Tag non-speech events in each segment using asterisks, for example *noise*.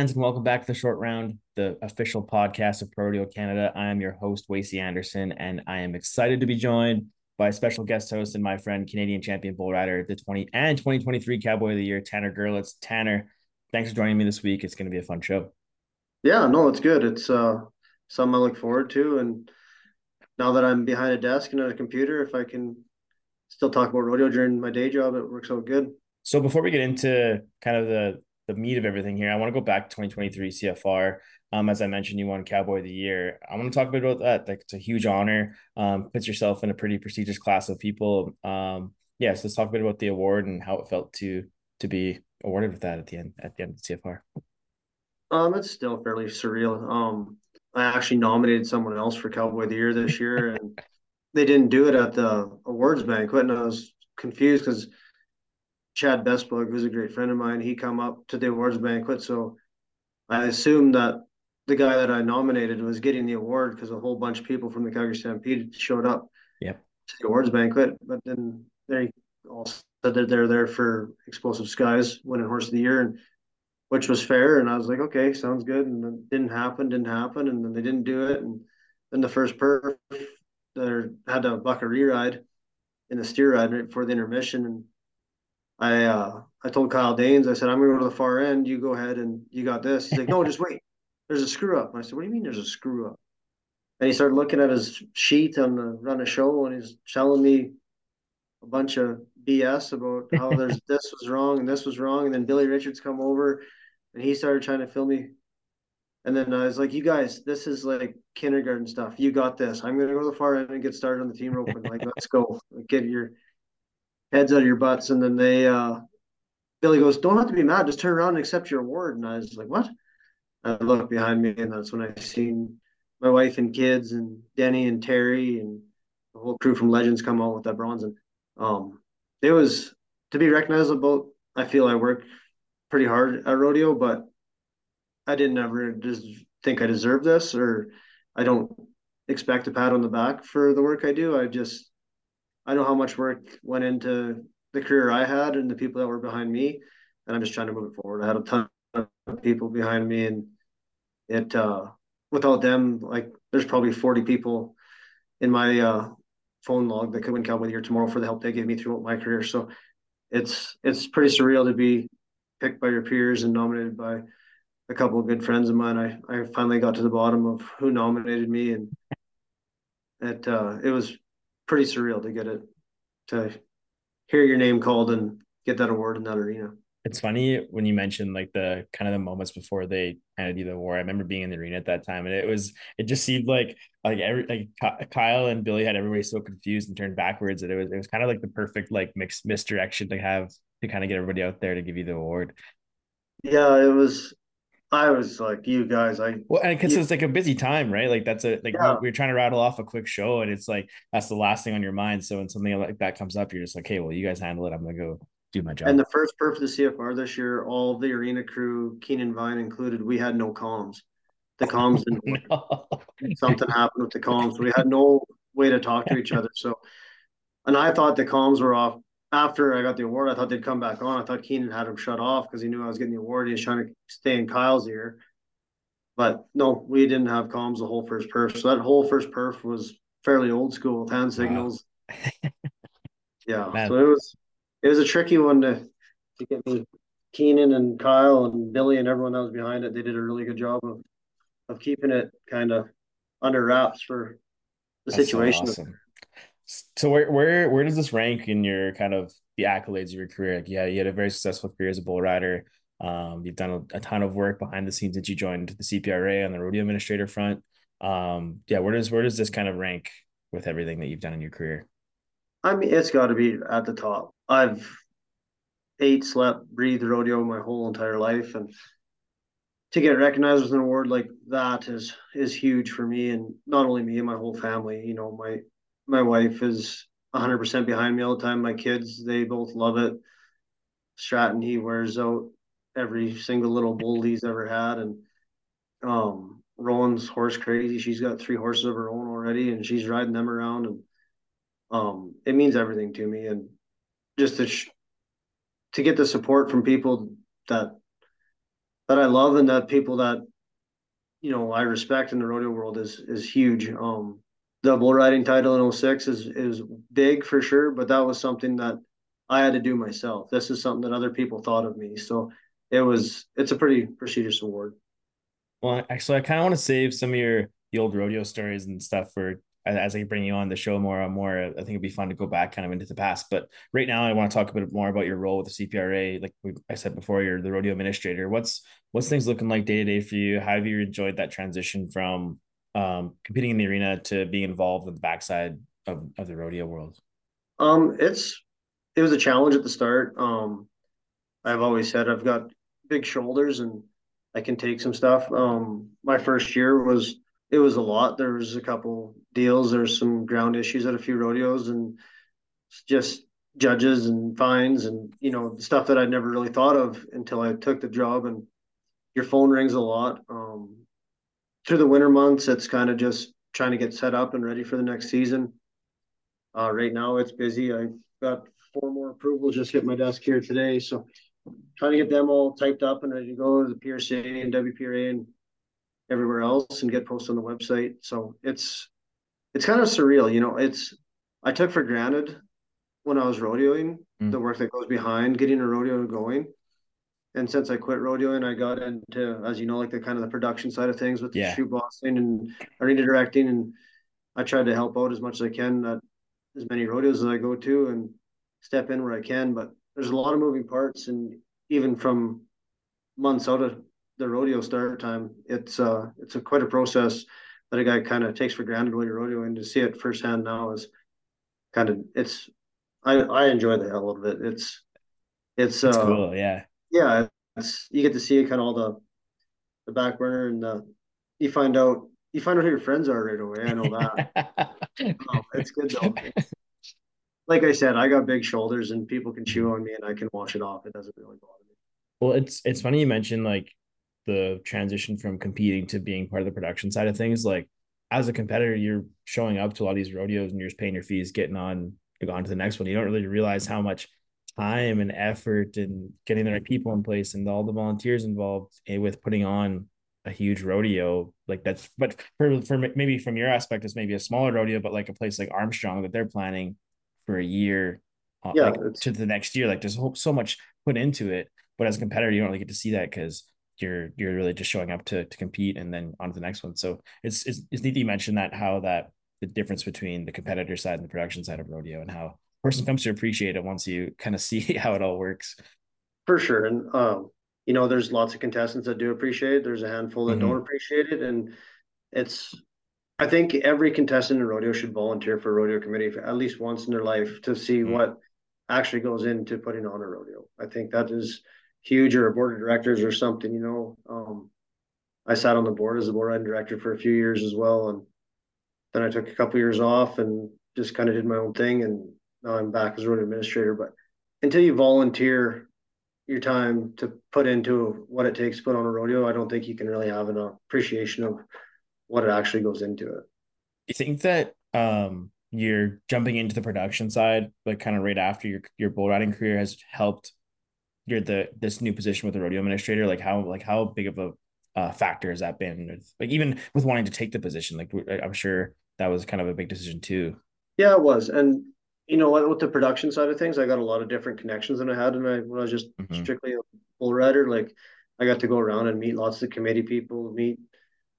and welcome back to the short round, the official podcast of Pro Rodeo Canada. I am your host, Wacey Anderson, and I am excited to be joined by a special guest host and my friend, Canadian champion bull rider, the 20 and 2023 Cowboy of the Year, Tanner Girletz. Tanner, thanks for joining me this week. It's going to be a fun show. Yeah, no, it's good. It's uh, something I look forward to. And now that I'm behind a desk and at a computer, if I can still talk about rodeo during my day job, it works out good. So before we get into kind of the the meat of everything here, I want to go back to 2023 CFR. Um, as I mentioned, you won Cowboy of the Year. I want to talk a bit about that. Like it's a huge honor. Um, puts yourself in a pretty prestigious class of people. Um, yeah, so let's talk a bit about the award and how it felt to to be awarded with that at the end at the end of the CFR. Um, it's still fairly surreal. Um, I actually nominated someone else for Cowboy of the Year this year, and they didn't do it at the awards banquet, and I was confused because Chad Besplug, who's a great friend of mine, he come up to the awards banquet. So I assumed that the guy that I nominated was getting the award because a whole bunch of people from the Calgary Stampede showed up yep. to the awards banquet. But then they all said that they're there for Explosive Skies, winning Horse of the Year, and which was fair. And I was like, okay, sounds good. And then didn't happen, didn't happen, and then they didn't do it. And then the first perf, they had to buck a re-ride in the steer ride right before the intermission, and I uh, I told Kyle Danes, I said, I'm gonna go to the far end. You go ahead and you got this. He's like, no, just wait. There's a screw up. And I said, what do you mean there's a screw up? And he started looking at his sheet on the run a show and he's telling me a bunch of BS about how *laughs* there's this was wrong and this was wrong. And then Billy Richards come over and he started trying to fill me. And then I was like, you guys, this is like kindergarten stuff. You got this. I'm gonna go to the far end and get started on the team rope and like let's go. Get your heads out of your butts. And then they, uh, Billy goes, don't have to be mad. Just turn around and accept your award. And I was like, what? I looked behind me and that's when I seen my wife and kids and Denny and Terry and the whole crew from Legends come out with that bronze. And um, it was to be recognizable. I feel I work pretty hard at rodeo, but I didn't ever just think I deserve this or I don't expect a pat on the back for the work I do. I just I know how much work went into the career I had and the people that were behind me, and I'm just trying to move it forward. I had a ton of people behind me, and it uh, without them, like there's probably 40 people in my uh, phone log that couldn't come with Year tomorrow for the help they gave me throughout my career. So it's it's pretty surreal to be picked by your peers and nominated by a couple of good friends of mine. I, I finally got to the bottom of who nominated me and it uh, it was pretty surreal to get it to hear your name called and get that award in that arena. It's funny when you mentioned like the kind of the moments before they handed you the award. I remember being in the arena at that time, and it was it just seemed like like every like Kyle and Billy had everybody so confused and turned backwards that it was it was kind of like the perfect like mixed misdirection to have to kind of get everybody out there to give you the award. Yeah, it was I was like, you guys, I well, and because it's like a busy time, right? Like that's a like yeah. we're trying to rattle off a quick show, and it's like that's the last thing on your mind. So when something like that comes up, you're just like, hey, well, you guys handle it. I'm gonna go do my job. And the first perf of the CFR this year, all the arena crew, Keenan Vine included, we had no comms. The comms didn't *laughs* no. Something happened with the comms. We had no way to talk to each other. So, and I thought the comms were off after I got the award, I thought they'd come back on. I thought Keenan had him shut off because he knew I was getting the award. He was trying to stay in Kyle's ear. But no, we didn't have comms the whole first perf. So that whole first perf was fairly old school with hand signals. Wow. *laughs* yeah. Man. So it was it was a tricky one to to get me. Keenan and Kyle and Billy and everyone that was behind it, they did a really good job of of keeping it kind of under wraps for the That's situation. So awesome. So where where where does this rank in your kind of the accolades of your career? Like, yeah, you had a very successful career as a bull rider. Um, you've done a, a, ton of work behind the scenes that you joined the CPRA on the rodeo administrator front. Um, yeah, where does where does this kind of rank with everything that you've done in your career? I mean, it's got to be at the top. I've ate, slept, breathed rodeo my whole entire life, and to get recognized with an award like that is is huge for me, and not only me and my whole family. You know, my my wife is 100% behind me all the time. My kids, they both love it. Stratton, he wears out every single little bull he's ever had. And um, Rowan's horse crazy. She's got three horses of her own already, and she's riding them around. And um, it means everything to me. And just to, sh- to get the support from people that that I love and that people that you know I respect in the rodeo world is is huge. Um, the bull riding title in 06 is is big for sure, but that was something that I had to do myself. This is something that other people thought of me. So it was it's a pretty prestigious award. Well, actually, I kind of want to save some of your the old rodeo stories and stuff for as I bring you on the show more and more. I think it'd be fun to go back kind of into the past. But right now, I want to talk a bit more about your role with the CPRA. Like I said before, you're the rodeo administrator. What's what's things looking like day to day for you? How have you enjoyed that transition from um, competing in the arena to being involved with the backside of, of the rodeo world? Um, it's it was a challenge at the start. Um, I've always said I've got big shoulders and I can take some stuff. Um, my first year was it was a lot. There was a couple deals. There's some ground issues at a few rodeos and just judges and fines and you know stuff that I'd never really thought of until I took the job. And your phone rings a lot. Um, through the winter months, it's kind of just trying to get set up and ready for the next season. Uh, right now, it's busy. I've got four more approvals just hit my desk here today, so trying to get them all typed up and ready to go to the PRCA and WPRA and everywhere else and get posted on the website. So it's it's kind of surreal, you know. It's I took for granted when I was rodeoing mm. the work that goes behind getting a rodeo going. And since I quit rodeoing, I got into, as you know, like the kind of the production side of things with the yeah. shoot bossing and arena directing. And I tried to help out as much as I can at as many rodeos as I go to and step in where I can. But there's a lot of moving parts, and even from months out of the rodeo start time, it's uh it's a quite a process that a guy kind of takes for granted when you're rodeoing. To see it firsthand now is kind of it's I I enjoy the hell out of it. It's it's uh cool, yeah. Yeah, it's you get to see kind of all the the back burner and the you find out you find out who your friends are right away. I know that. *laughs* oh, it's good though. like I said, I got big shoulders and people can chew on me and I can wash it off. It doesn't really bother me. Well, it's it's funny you mentioned like the transition from competing to being part of the production side of things. Like as a competitor, you're showing up to a lot of these rodeos and you're just paying your fees, getting on, to go on to the next one. You don't really realize how much time and effort and getting the right people in place and all the volunteers involved eh, with putting on a huge rodeo like that's but for, for maybe from your aspect it's maybe a smaller rodeo but like a place like armstrong that they're planning for a year uh, yeah, like, to the next year like there's so much put into it but as a competitor you don't really get to see that because you're you're really just showing up to to compete and then on to the next one. So it's it's, it's neat that you mentioned that how that the difference between the competitor side and the production side of rodeo and how person comes to appreciate it once you kind of see *laughs* how it all works. For sure, and um, you know, there's lots of contestants that do appreciate it. There's a handful that mm-hmm. don't appreciate it, and it's. I think every contestant in rodeo should volunteer for a rodeo committee at least once in their life to see mm-hmm. what actually goes into putting on a rodeo. I think that is huge or a board of directors or something, you know. Um, I sat on the board as a board director for a few years as well. And then I took a couple years off and just kind of did my own thing. And now I'm back as road administrator. But until you volunteer your time to put into what it takes to put on a rodeo, I don't think you can really have an appreciation of what it actually goes into it. You think that um, you're jumping into the production side, like kind of right after your your bull riding career has helped you're the this new position with the rodeo administrator like how like how big of a uh, factor has that been like even with wanting to take the position like i'm sure that was kind of a big decision too yeah it was and you know what with the production side of things i got a lot of different connections than i had and I, when i was just mm-hmm. strictly a bull rider like i got to go around and meet lots of committee people meet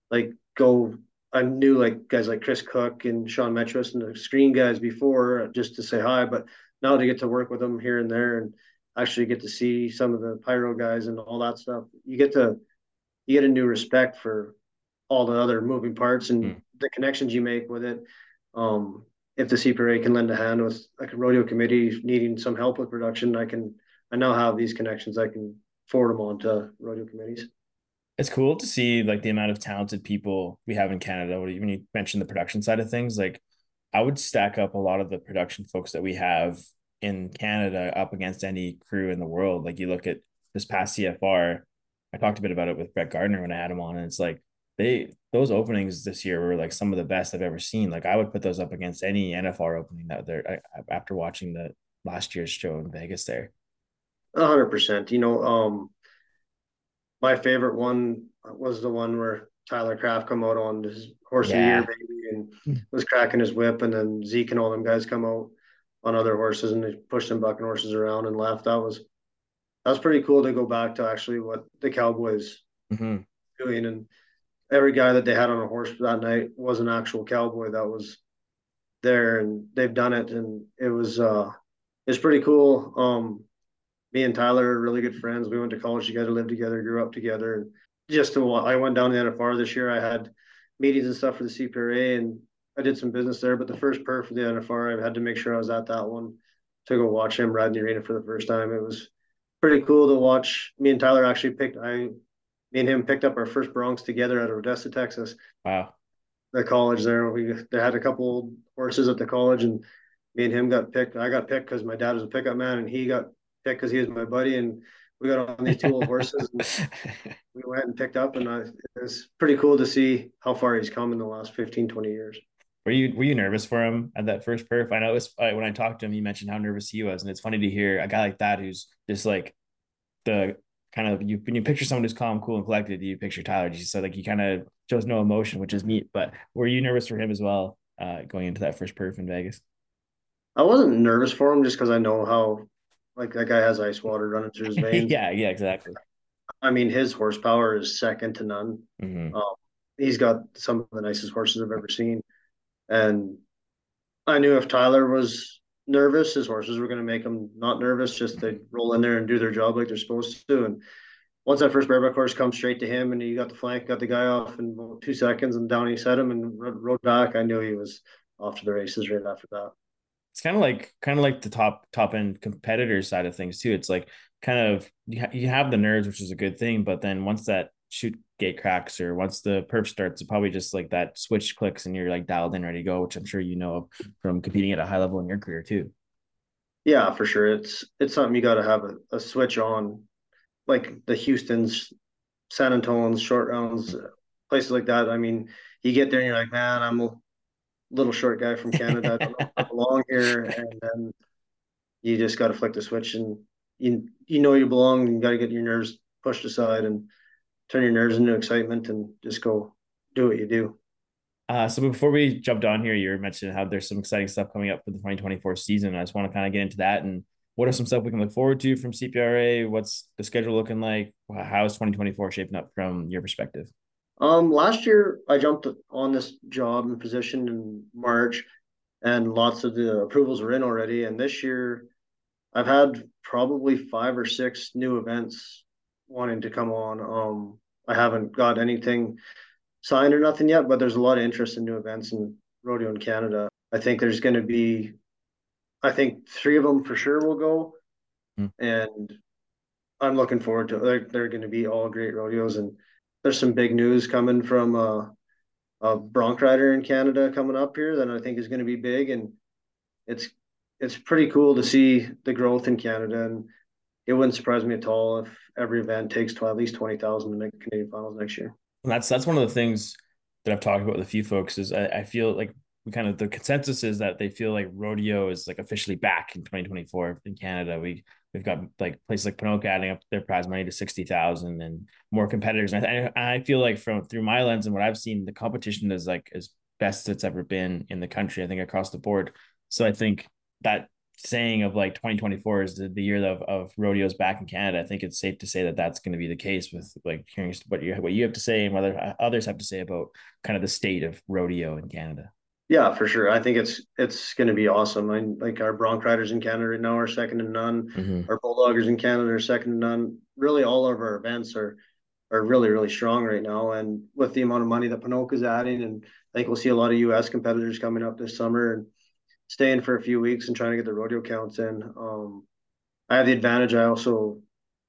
like go I knew like guys like Chris Cook and Sean Metros and the screen guys before just to say hi, but now to get to work with them here and there and actually get to see some of the pyro guys and all that stuff. You get to you get a new respect for all the other moving parts and mm. the connections you make with it. Um, if the CPRA can lend a hand with like a rodeo committee needing some help with production, I can I now have these connections. I can forward them on to rodeo committees. It's cool to see like the amount of talented people we have in Canada. When you mentioned the production side of things, like I would stack up a lot of the production folks that we have in Canada up against any crew in the world. Like you look at this past CFR, I talked a bit about it with Brett Gardner when I had him on, and it's like they those openings this year were like some of the best I've ever seen. Like I would put those up against any NFR opening that there after watching the last year's show in Vegas there. hundred percent. You know, um, my favorite one was the one where Tyler Kraft come out on his horse Yeah. of the year baby and was cracking his whip, and then Zeke and all them guys come out on other horses and they pushed them bucking horses around and left. That was that was pretty cool to go back to actually what the Cowboys hmm doing and every guy that they had on a horse that night was an actual cowboy that was there and they've done it and it was uh it's pretty cool. Um me and tyler are really good friends. We went to college together lived together grew up together. And just to i went down to the nfr this year. I had meetings and stuff for the cpra and i did some business there but the first per for the nfr i had to make sure i was at that one to go watch him ride in the arena for the first time. It was pretty cool to watch. Me and tyler actually picked i me and him picked up our first broncs together at odessa texas Wow. the college there. We they had a couple horses at the college, and me and him got picked. I got picked because my dad was a pickup man, and he got picked because he was my buddy. And we got on these two old horses, and *laughs* we went and picked up. And I, it was pretty cool to see how far he's come in the last 15, 20 years. Were you were you nervous for him at that first perf? I know it was uh, when I talked to him, he mentioned how nervous he was, and it's funny to hear a guy like that who's just like the kind of you when you picture someone who's calm, cool, and collected, you picture Tyler. So like he kind of shows no emotion, which is neat. But were you nervous for him as well uh, going into that first perf in Vegas? I wasn't nervous for him just because I know how like that guy has ice water running through his *laughs* veins. yeah, yeah, exactly. I mean, his horsepower is second to none. hmm Um, he's got some of the nicest horses I've ever seen. And I knew if Tyler was nervous, his horses were going to make him not nervous, just to roll in there and do their job like they're supposed to. And once that first bareback horse comes straight to him and he got the flank, got the guy off in two seconds and down he set him and rode back, I knew he was off to the races right after that. It's kind of like kind of like the top top end competitor side of things too. It's like kind of you, ha- you have the nerves, which is a good thing, but then once that shoot gate cracks or once the perf starts, it probably just like that switch clicks and you're like dialed in, ready to go, which I'm sure you know from competing at a high level in your career too. Yeah, for sure. It's it's something you got to have a, a switch on, like the Houston's, San Antonio's, short rounds, places like that. I mean, you get there and you're like, man, I'm a little short guy from Canada. I don't belong here. And then you just got to flick the switch and you you know you belong. And You got to get your nerves pushed aside and turn your nerves into excitement and just go do what you do. Uh, so before we jumped on here, you were mentioning how there's some exciting stuff coming up for the 2024 season. I just want to kind of get into that and what are some stuff we can look forward to from CPRA? What's the schedule looking like? How is 2024 shaping up from your perspective? Um, last year I jumped on this job and position in March, and lots of the approvals were in already. And this year, I've had probably five or six new events wanting to come on. Um, I haven't got anything signed or nothing yet, but there's a lot of interest in new events in rodeo in Canada. I think there's going to be, I think three of them for sure will go, Hmm. and I'm looking forward to. They're they're going to be all great rodeos, and there's some big news coming from uh, a bronc rider in Canada coming up here that I think is going to be big, and it's it's pretty cool to see the growth in Canada, and it wouldn't surprise me at all if every event takes to at least twenty thousand to make the Canadian finals next year. And that's that's one of the things that I've talked about with a few folks is I, I feel like we kind of the consensus is that they feel like rodeo is like officially back in 2024 in Canada. We we've got like places like Ponoka adding up their prize money to sixty thousand and more competitors. And I, I feel like from through my lens and what I've seen, the competition is like as best it's ever been in the country. I think across the board. So I think that saying of like 2024 is the, the year of, of rodeos back in Canada. I think it's safe to say that that's going to be the case with like hearing what you what you have to say and whether others have to say about kind of the state of rodeo in Canada. Yeah, for sure. I think it's it's going to be awesome. I like our bronc riders in Canada right now are second to none. Mm-hmm. Our bulldoggers in Canada are second to none. Really, all of our events are are really really strong right now. And with the amount of money that Ponoka is adding, and I think we'll see a lot of U.S. competitors coming up this summer and staying for a few weeks and trying to get the rodeo counts in. Um, I have the advantage. I also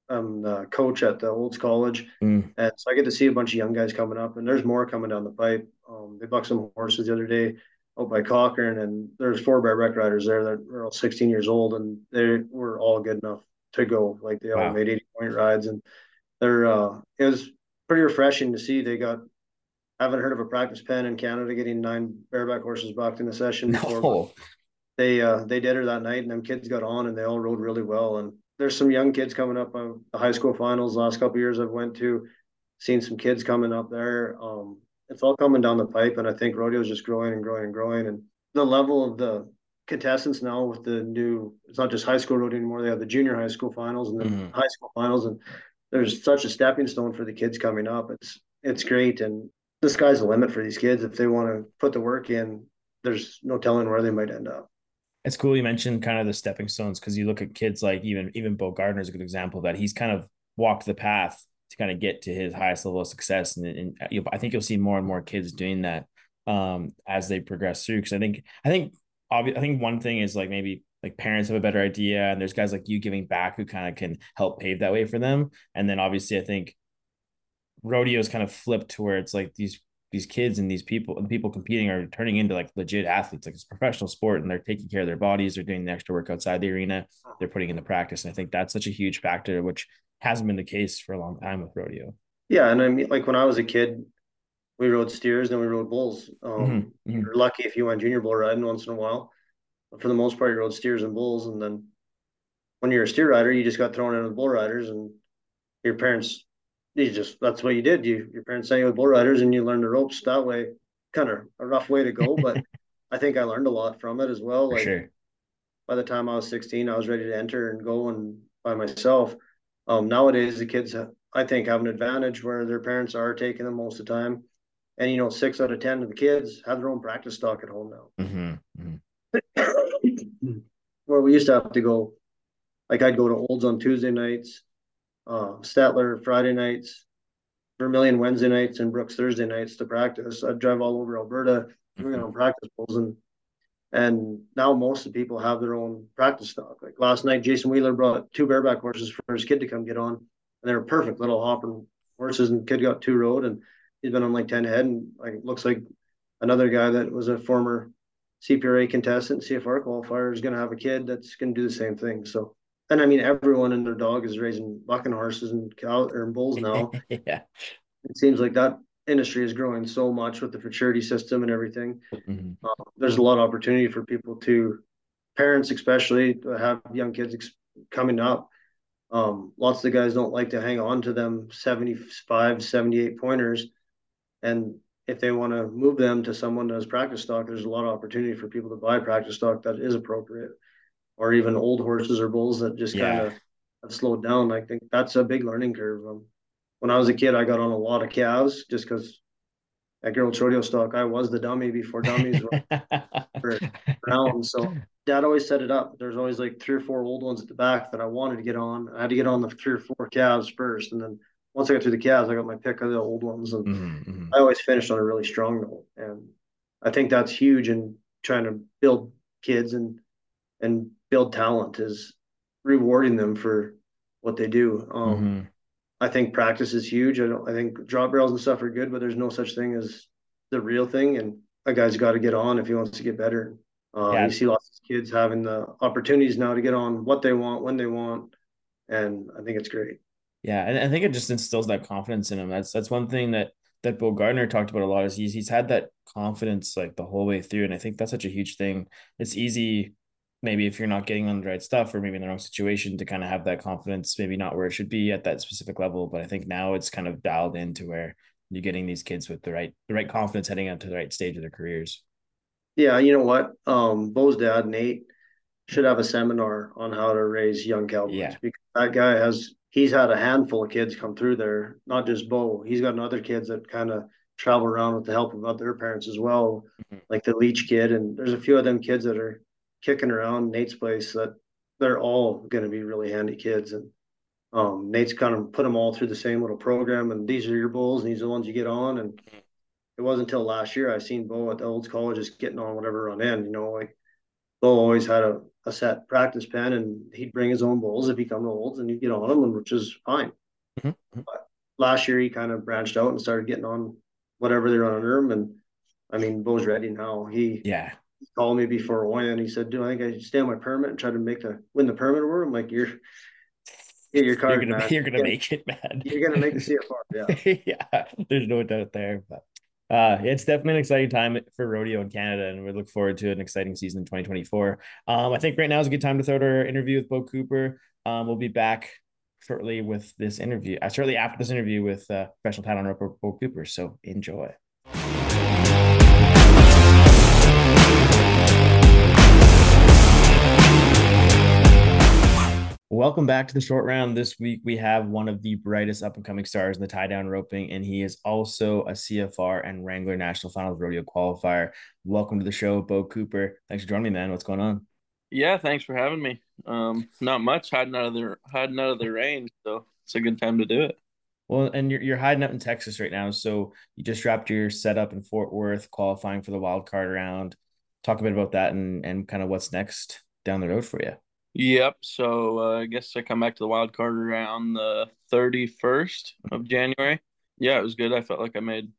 am the coach at the Olds College, Mm. and so I get to see a bunch of young guys coming up, and there's more coming down the pipe. Um, they bucked some horses the other day out by Cochrane, and there's four by bareback riders there that are all 16 years old, and they were all good enough to go. Like they all Wow. made 80 point rides, and they're uh, it was pretty refreshing to see. They got haven't heard of a practice pen in Canada getting nine bareback horses bucked in a session before. No. They uh, they did her that night, and them kids got on, and they all rode really well. And there's some young kids coming up on the high school finals. Last couple years I've went to, seen some kids coming up there. Um, it's all coming down the pipe, and I think rodeo is just growing and growing and growing. And the level of the contestants now with the new, it's not just high school rodeo anymore. They have the junior high school finals and the mm-hmm. high school finals, and there's such a stepping stone for the kids coming up. It's it's great, and the sky's the limit for these kids if they want to put the work in. There's no telling where they might end up it's cool you mentioned kind of the stepping stones because you look at kids like even even Bo Gardner is a good example that he's kind of walked the path to kind of get to his highest level of success, and, and I think you'll see more and more kids doing that um, as they progress through. Because I think I think I think one thing is like maybe like parents have a better idea, and there's guys like you giving back who kind of can help pave that way for them. And then obviously, I think rodeo is kind of flipped to where it's like these these kids and these people and people competing are turning into like legit athletes. Like it's professional sport and they're taking care of their bodies. They're doing the extra work outside the arena. They're putting in the practice. And I think that's such a huge factor, which hasn't been the case for a long time with rodeo. Yeah. And I mean, like when I was a kid, we rode steers and we rode bulls. Um, mm-hmm. mm-hmm. You're lucky if you went junior bull riding once in a while. But for the most part, you rode steers and bulls. And then when you're a steer rider, you just got thrown in with bull riders and your parents you just that's what you did. You your parents sent you with bull riders and you learned the ropes that way. Kind of a rough way to go, *laughs* but I think I learned a lot from it as well. Like sure. by the time I was 16, I was ready to enter and go and by myself. Um, nowadays the kids I think have an advantage where their parents are taking them most of the time. And you know, six out of ten of the kids have their own practice stock at home now. Mm-hmm. Mm-hmm. *coughs* where we used to have to go, like I'd go to Olds on Tuesday nights, uh, Stettler Friday nights, Vermilion Wednesday nights, and Brooks Thursday nights to practice. I'd drive all over Alberta doing mm-hmm. on practice bulls, and and now most of the people have their own practice stock. Like last night, Jason Wheeler brought two bareback horses for his kid to come get on, and they were perfect little hopping horses. And kid got two rode, and he's been on like ten head, and like looks like another guy that was a former CPRA contestant, CFR qualifier, is going to have a kid that's going to do the same thing. So and I mean everyone and their dog is raising bucking horses and cow or bulls now. *laughs* yeah, it seems like that industry is growing so much with the futurity system and everything. Mm-hmm. Uh, there's a lot of opportunity for people to, parents especially, to have young kids ex- coming up. Um, lots of the guys don't like to hang on to them 75, 78 pointers. And if they want to move them to someone that has practice stock, there's a lot of opportunity for people to buy practice stock that is appropriate or even old horses or bulls that just yeah. kind of have slowed down. I think that's a big learning curve. Um, when I was a kid, I got on a lot of calves just because at Girletz Rodeo stock, I was the dummy before dummies *laughs* were around. So dad always set it up. There's always like three or four old ones at the back that I wanted to get on. I had to get on the three or four calves first. And then once I got through the calves, I got my pick of the old ones. And mm-hmm, mm-hmm. I always finished on a really strong note. And I think that's huge in trying to build kids and and build talent is rewarding them for what they do. Um, mm-hmm. I think practice is huge. I don't. I think drop barrels and stuff are good, but there's no such thing as the real thing. And a guy's got to get on if he wants to get better. Uh, yeah. You see lots of kids having the opportunities now to get on what they want when they want, and I think it's great. Yeah, and I think it just instills that confidence in him. That's that's one thing that that Bo Gardner talked about a lot. Is he's he's had that confidence like the whole way through, and I think that's such a huge thing. It's easy maybe if you're not getting on the right stuff or maybe in the wrong situation to kind of have that confidence, maybe not where it should be at that specific level. But I think now it's kind of dialed into where you're getting these kids with the right the right confidence heading up to the right stage of their careers. Yeah, you know what? Um, Bo's dad, Nate, should have a seminar on how to raise young cowboys yeah. because that guy has he's had a handful of kids come through there, not just Bo. He's got other kids that kind of travel around with the help of other parents as well, mm-hmm. like the Leach kid, and there's a few of them kids that are kicking around Nate's place that they're all going to be really handy kids. And um, Nate's kind of put them all through the same little program. And these are your bulls, and these are the ones you get on. And it wasn't until last year I seen Bo at the Olds College just getting on whatever run in. You know, like Bo always had a, a set practice pen, and he'd bring his own bulls if he come to Olds, and he'd get on them, which is fine. Mm-hmm. But last year he kind of branched out and started getting on whatever they run under him, and I mean, Bo's ready now. He yeah called me before Oya and he said, "Do I think I should stay on my permit and try to make the win the permit award?" I'm like, "You're." Get your card, you're gonna. *laughs* You're gonna make it, man. You're gonna make the CFR, *laughs* yeah. yeah, there's no doubt there. But uh, it's definitely an exciting time for rodeo in Canada, and we look forward to an exciting season in 2024. Um, I think right now is a good time to throw out our interview with Beau Cooper. Um, we'll be back shortly with this interview. Uh, shortly after this interview with uh, professional paddle roper Beau Cooper. So enjoy. Welcome back to the short round. This week we have one of the brightest up and coming stars in the tie down roping, and he is also a CFR and Wrangler National Finals Rodeo qualifier. Welcome to the show, Beau Cooper. Thanks for joining me, man. What's going on? Yeah, thanks for having me. Um, not much hiding out of the hiding out of the rain, so it's a good time to do it. Well, and you're you're hiding out in Texas right now, so you just wrapped your setup in Fort Worth, qualifying for the wild card round. Talk a bit about that and and kind of what's next down the road for you. Yep. So uh, I guess I come back to the wild card around the 31st of January. Yeah, it was good. I felt like I made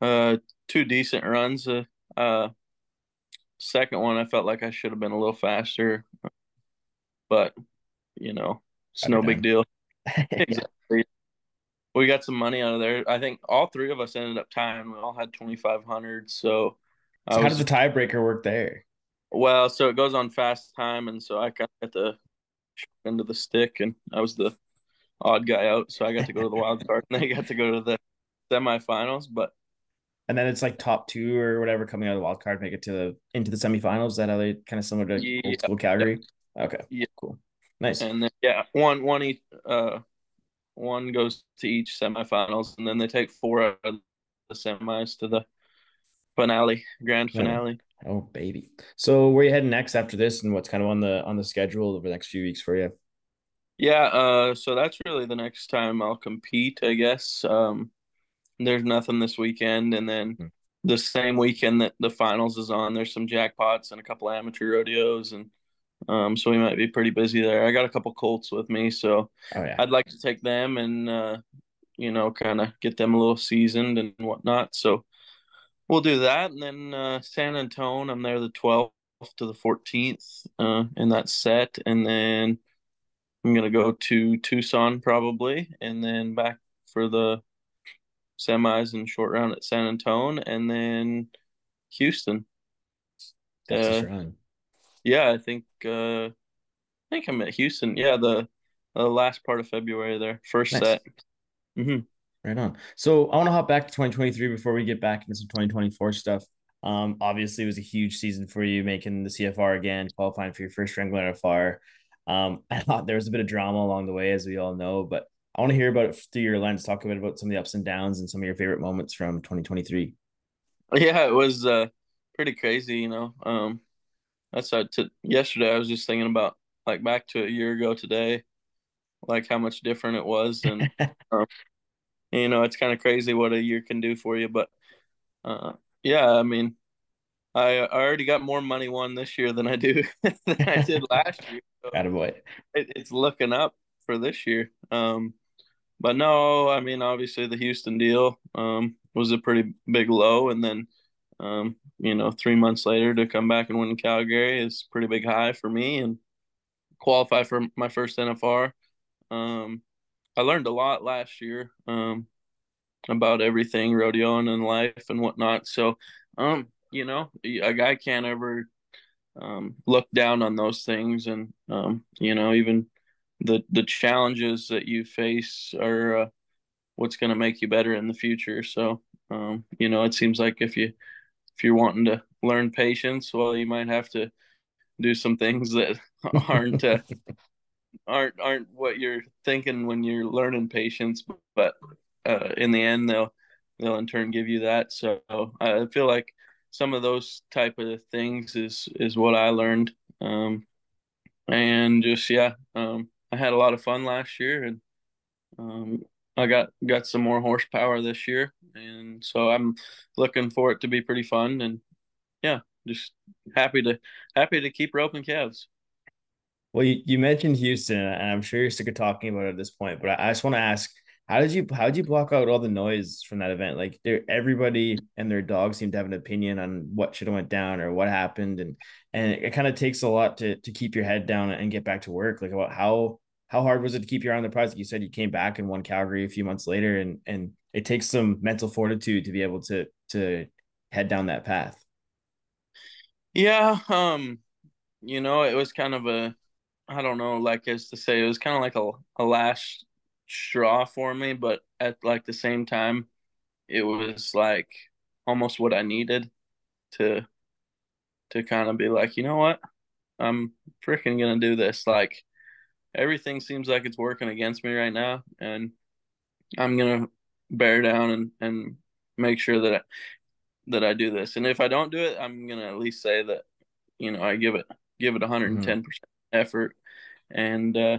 uh, two decent runs. Uh, uh, second one, I felt like I should have been a little faster, but you know, it's no big deal. *laughs* exactly. We got some money out of there. I think all three of us ended up tying. We all had 2,500. So, so how does the tiebreaker work there? Well, so it goes on fast time, and so I got the end of the stick, and I was the odd guy out, so I got to go to the wild card, and they got to go to the semifinals. But and then it's like top two or whatever coming out of the wild card, make it to the into the semifinals. Is that how they kind of similar to yeah, old school Calgary? Yeah. Okay, yeah, cool, nice. And then yeah, one one each uh one goes to each semifinals, and then they take four out of the semis to the finale, grand finale. Oh baby. So where you heading next after this and what's kind of on the on the schedule over the next few weeks for you? Yeah, uh so that's really the next time I'll compete, I guess. Um there's nothing this weekend and then hmm. the same weekend that the finals is on, there's some jackpots and a couple of amateur rodeos and um so we might be pretty busy there. I got a couple colts with me, so oh, yeah. I'd like to take them and uh you know, kind of get them a little seasoned and whatnot. So we'll do that, and then uh, San Antonio. I'm there the 12th to the 14th uh, in that set, and then I'm gonna go to Tucson probably, and then back for the semis and short round at San Antonio, and then Houston. That's uh. Yeah, I think uh, I think I'm at Houston. Yeah, the the last part of February there, first nice. set. Mm-hmm. Right on. So I want to hop back to 2023 before we get back into some 2024 stuff. Um, obviously, it was a huge season for you, making the CFR again, qualifying for your first Wrangler FR. Um, *laughs* I thought there was a bit of drama along the way, as we all know, but I want to hear about it through your lens. Talk a bit about some of the ups and downs and some of your favorite moments from 2023. Yeah, it was uh, pretty crazy, you know. Um, that's uh, to, yesterday. I was just thinking about like back to a year ago today, like how much different it was, and *laughs* um, you know, it's kind of crazy what a year can do for you. But uh, yeah, I mean, I, I already got more money won this year than I do *laughs* than I did *laughs* last year. So Attaboy. It, it's looking up for this year. Um, but no, I mean, obviously the Houston deal um, was a pretty big low, and then um, you know, three months later to come back and win in Calgary is pretty big high for me and qualify for my first NFR. I learned a lot last year um, about everything rodeoing and life and whatnot. So, um, you know, a guy can't ever um, look down on those things, and um, you know, even the the challenges that you face are uh, what's going to make you better in the future. So, um, you know, it seems like if you if you're wanting to learn patience, well, you might have to do some things that *laughs* aren't uh, *laughs* aren't aren't what you're thinking when you're learning patience, but uh, in the end they'll they'll in turn give you that. So I feel like some of those type of things is is what I learned. Um, and just yeah, um, I had a lot of fun last year, and um, I got got some more horsepower this year, and so I'm looking for it to be pretty fun. And yeah, just happy to happy to keep roping calves. Well, you, you mentioned Houston, and I'm sure you're sick of talking about it at this point, but I, I just want to ask, how did you how did you block out all the noise from that event? Like, everybody and their dog seemed to have an opinion on what should have went down or what happened, and and it, it kind of takes a lot to to keep your head down and get back to work. Like, about how how hard was it to keep your eye on the prize? Like you said, you came back and won Calgary a few months later, and and it takes some mental fortitude to be able to to head down that path. Yeah, um, you know, it was kind of a I don't know, like as to say, it was kind of like a, a last straw for me, but at like the same time, it was like almost what I needed to to kind of be like, you know what, I'm freaking gonna do this. Like everything seems like it's working against me right now, and I'm gonna bear down and and make sure that I, that I do this. And if I don't do it, I'm gonna at least say that you know I give it give it 110 mm-hmm. Effort. And uh,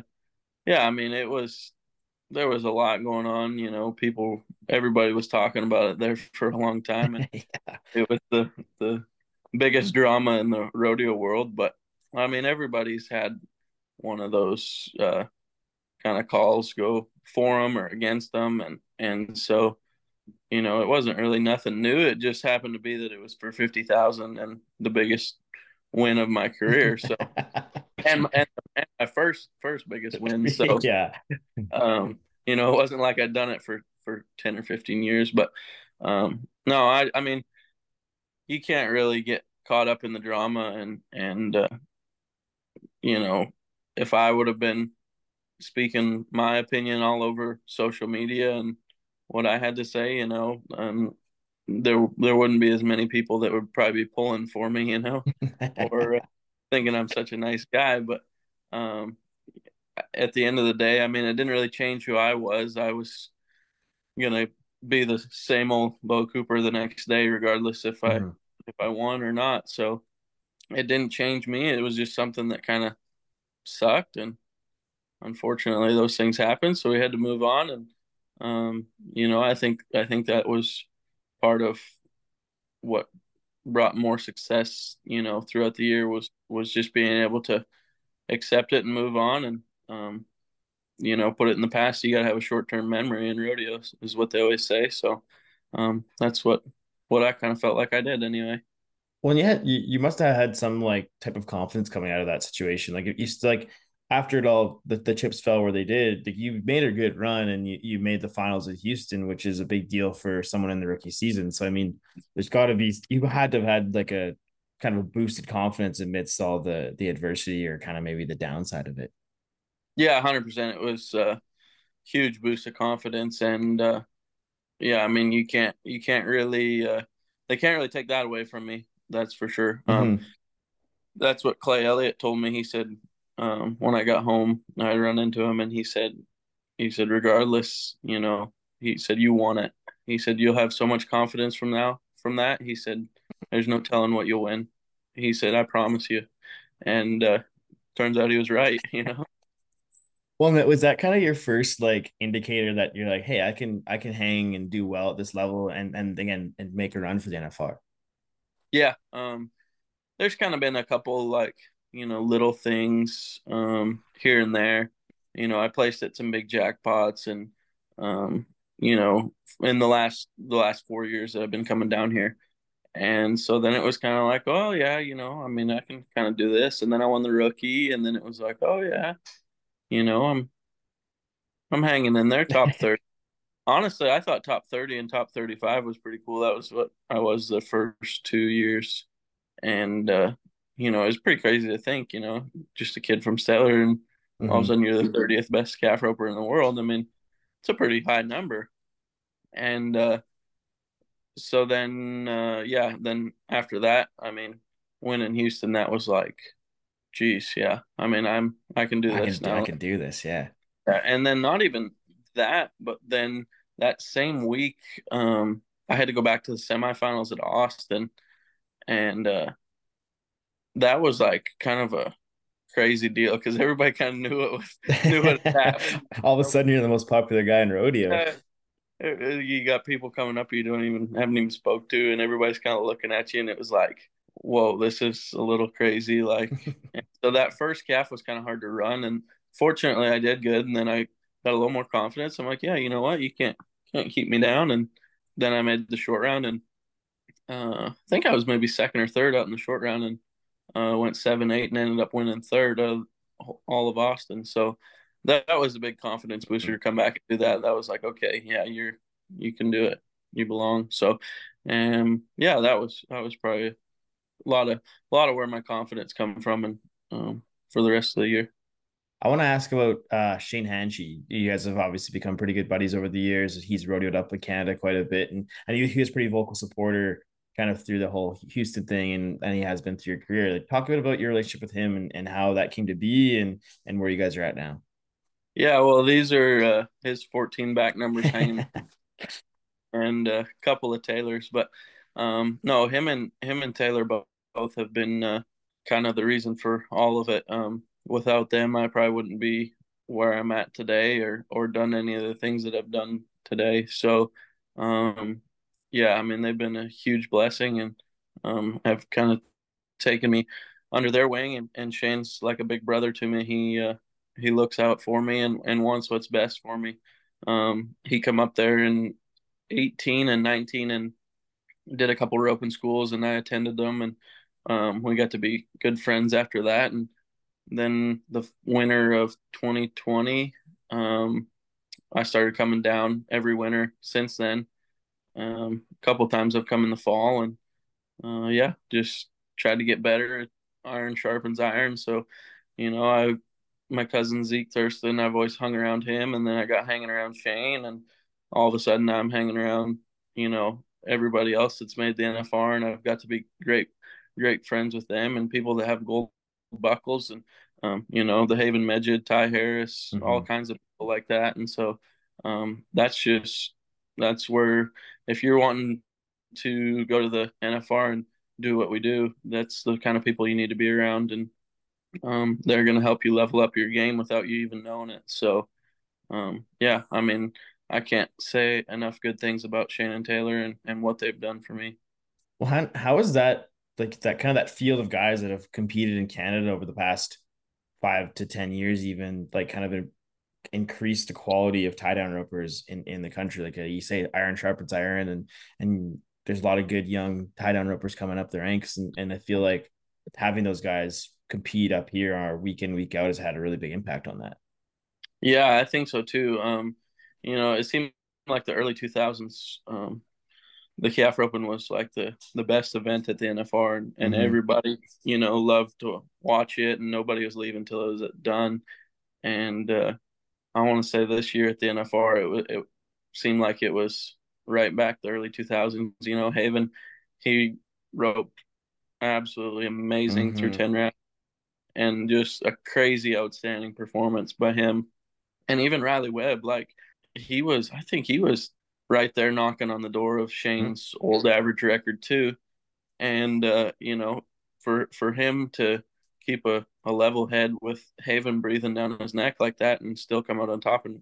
yeah, I mean it was there was a lot going on. You know, people everybody was talking about it there for a long time, and *laughs* yeah. it was the the biggest drama in the rodeo world. But I mean, everybody's had one of those uh, kind of calls go for them or against them, and and so you know it wasn't really nothing new. It just happened to be that it was for fifty thousand and the biggest win of my career. So *laughs* and, and, and my first first biggest win. *laughs* So yeah, um, you know, it wasn't like I'd done it for for ten or fifteen years, but um, no, I I mean, you can't really get caught up in the drama and and uh, you know, if I would have been speaking my opinion all over social media and what I had to say, you know, um, there there wouldn't be as many people that would probably be pulling for me, you know, *laughs* or uh, thinking I'm such a nice guy. But um, at the end of the day, I mean, it didn't really change who I was. I was gonna be the same old Beau Cooper the next day, regardless if I mm-hmm. if I won or not. So it didn't change me. It was just something that kind of sucked, and unfortunately, those things happen. So we had to move on, and um, you know, I think I think that was part of what brought more success, you know, throughout the year was was just being able to accept it and move on and um, you know, put it in the past. You got to have a short term memory in rodeos, is what they always say. So um, that's what what I kind of felt like I did anyway. Well, had you, you must have had some like type of confidence coming out of that situation. Like you like after it all, the, the chips fell where they did. like You made a good run and you, you made the finals at Houston, which is a big deal for someone in the rookie season. So, I mean, there's got to be, you had to have had like a kind of a boosted confidence amidst all the, the adversity or kind of maybe the downside of it. Yeah, 100%. It was a huge boost of confidence. And, uh, yeah, I mean, you can't, you can't really, uh, they can't really take that away from me. That's for sure. Um, mm-hmm. Um, that's what Clay Elliott told me. He said, um, when I got home, I run into him and he said, he said, regardless, you know, he said, you want it. He said, you'll have so much confidence from now, from that. He said, there's no telling what you'll win. He said, I promise you. And, uh, turns out he was right, *laughs* you know? Well, was that kind of your first like indicator that you're like, hey, I can I can hang and do well at this level and and again and make a run for the NFR? Yeah. Um there's kind of been a couple like you know, little things um, here and there. You know, I placed at some big jackpots, and um, you know, in the last the last four years that I've been coming down here, and so then it was kind of like, oh yeah, you know, I mean, I can kind of do this, and then I won the rookie, and then it was like, oh yeah, you know, I'm I'm hanging in there, top *laughs* thirty. Honestly, I thought top thirty and top thirty-five was pretty cool. That was what I was the first two years, and uh, you know, it's pretty crazy to think, you know, just a kid from Stettler and mm-hmm. all of a mm-hmm. sudden you're the 30th best calf roper in the world. I mean, it's a pretty high number. And uh, so then, uh, yeah, then after that, I mean, when in Houston, that was like, geez, yeah. I mean, I'm, I can do I this can, now. I can do this, yeah. And then not even that, but then that same week, um, I had to go back to the semifinals at Austin and, uh, that was like kind of a crazy deal because everybody kind of knew it was knew what happened. *laughs* All of a sudden, you're the most popular guy in rodeo. Uh, you got people coming up you don't even haven't even spoke to, and everybody's kind of looking at you, and it was like, whoa, this is a little crazy. Like, *laughs* so that first calf was kind of hard to run, and fortunately, I did good, and then I got a little more confidence. I'm like, yeah, you know what, you can't can't keep me down, and then I made the short round, and uh, I think I was maybe second or third out in the short round, and uh, went seven eight and ended up winning third of all of Austin. So that, that was a big confidence booster to come back and do that. That was like, okay, yeah, you're you can do it. You belong. So, um, yeah, that was that was probably a lot of a lot of where my confidence come from and um, for the rest of the year. I want to ask about uh, Shane Hanchey. You guys have obviously become pretty good buddies over the years. He's rodeoed up with Canada quite a bit, and and he, he was pretty vocal supporter kind of through the whole Houston thing, and, and he has been through your career. Like, talk a bit about your relationship with him and, and how that came to be, and and where you guys are at now. Yeah, well, these are uh, his 14 back numbers hanging, *laughs* and a couple of Taylors, but um, no, him and him and Taylor both, both have been uh, kind of the reason for all of it. Um, without them, I probably wouldn't be where I'm at today or or done any of the things that I've done today. So, um, yeah, I mean they've been a huge blessing and um, have kind of taken me under their wing. And, and Shane's like a big brother to me. He uh, he looks out for me and, and wants what's best for me. Um, he come up there in 18 and 19 and did a couple of roping schools and I attended them and um, we got to be good friends after that. And then the winter of 2020, um, I started coming down every winter since then. Um, a couple times I've come in the fall and uh, yeah, just tried to get better. Iron sharpens iron. So, you know, I my cousin Zeke Thurston, I've always hung around him, and then I got hanging around Shane, and all of a sudden I'm hanging around, you know, everybody else that's made the NFR, and I've got to be great, great friends with them and people that have gold buckles, and um, you know, the Haven Meged, Ty Harris, mm-hmm. all kinds of people like that, and so um, that's just that's where if you're wanting to go to the NFR and do what we do, that's the kind of people you need to be around, and um, they're going to help you level up your game without you even knowing it. So, um, yeah, I mean, I can't say enough good things about Shane and Taylor and, and what they've done for me. Well, how, how is that like that kind of that field of guys that have competed in Canada over the past five to 10 years, even like kind of increased the quality of tie down ropers in, in the country? Like uh, you say, iron sharpens iron, and, and there's a lot of good young tie down ropers coming up the ranks. And, and I feel like having those guys compete up here our week in week out has had a really big impact on that. Yeah, I think so too. Um, you know, it seemed like the early 2000s. Um, the Calf Open was like the the best event at the NFR, and, and mm-hmm. everybody you know loved to watch it, and nobody was leaving until it was done. And uh, I want to say this year at the NFR, it it seemed like it was right back the early 2000s. You know, Haven he roped absolutely amazing mm-hmm. through 10 rounds and just a crazy outstanding performance by him and even Riley Webb like he was I think he was right there knocking on the door of Shane's mm-hmm. old average record too and uh, you know for for him to keep a, a level head with Haven breathing down his neck like that and still come out on top and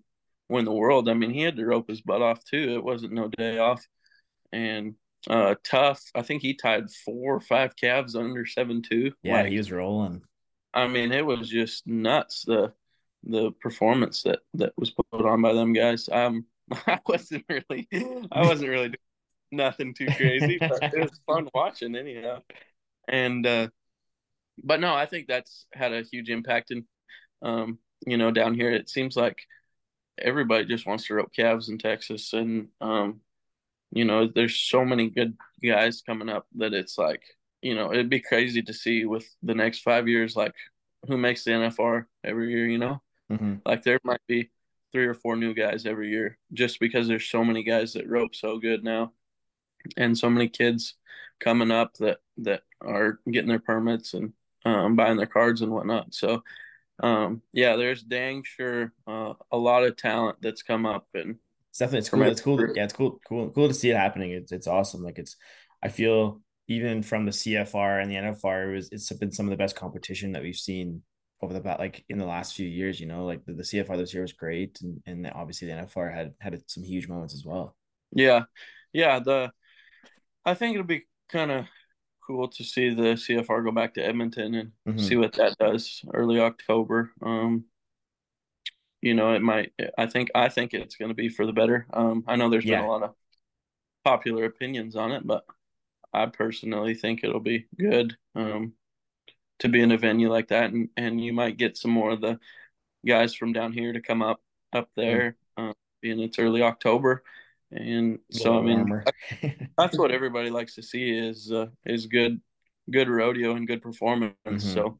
win the world. I mean he had to rope his butt off too. It wasn't no day off. And uh tough i think he tied four or five calves under seven two. Yeah like, he was rolling. I mean it was just nuts the the performance that that was put on by them guys. Um *laughs* i wasn't really i wasn't really doing nothing too crazy but it was fun watching anyhow. And uh but no i think that's had a huge impact and um you know down here it seems like everybody just wants to rope calves in texas and um you know, there's so many good guys coming up that it's like, you know, it'd be crazy to see with the next five years, like who makes the NFR every year, you know? Mm-hmm. Like there might be three or four new guys every year just because there's so many guys that rope so good now and so many kids coming up that that are getting their permits and um, buying their cards and whatnot so um, yeah there's dang sure uh, a lot of talent that's come up and it's definitely it's cool. It's cool. To, yeah, it's cool. Cool. Cool to see it happening. It's it's awesome. Like it's I feel even from the CFR and the NFR, it was it's been some of the best competition that we've seen over the past like in the last few years. You know, like the, the CFR this year was great, and and obviously the NFR had had some huge moments as well. Yeah, yeah. The I think it'll be kind of cool to see the CFR go back to Edmonton and mm-hmm. see what that does early October. Um, you know, it might. I think I think it's going to be for the better. Um, I know there's yeah. been a lot of popular opinions on it, but I personally think it'll be good um, to be in a venue like that, and and you might get some more of the guys from down here to come up up there, mm. uh, being it's early October, and so I mean *laughs* that's what everybody likes to see is uh, is good good rodeo and good performance. Mm-hmm. So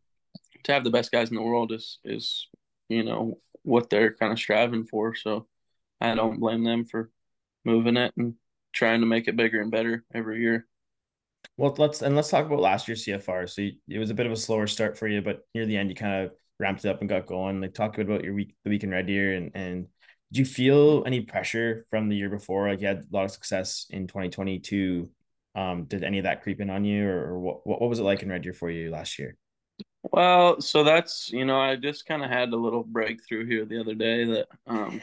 to have the best guys in the world is is you know what they're kind of striving for. So I don't blame them for moving it and trying to make it bigger and better every year. Well, let's and let's talk about last year's CFR. So you, it was a bit of a slower start for you, but near the end you kind of ramped it up and got going. Like talk about your week, the week in Red Deer, and and did you feel any pressure from the year before? Like you had a lot of success in 2022. Um, did any of that creep in on you, or, what? What was it like in Red Deer for you last year? Well, so that's you know I just kind of had a little breakthrough here the other day that um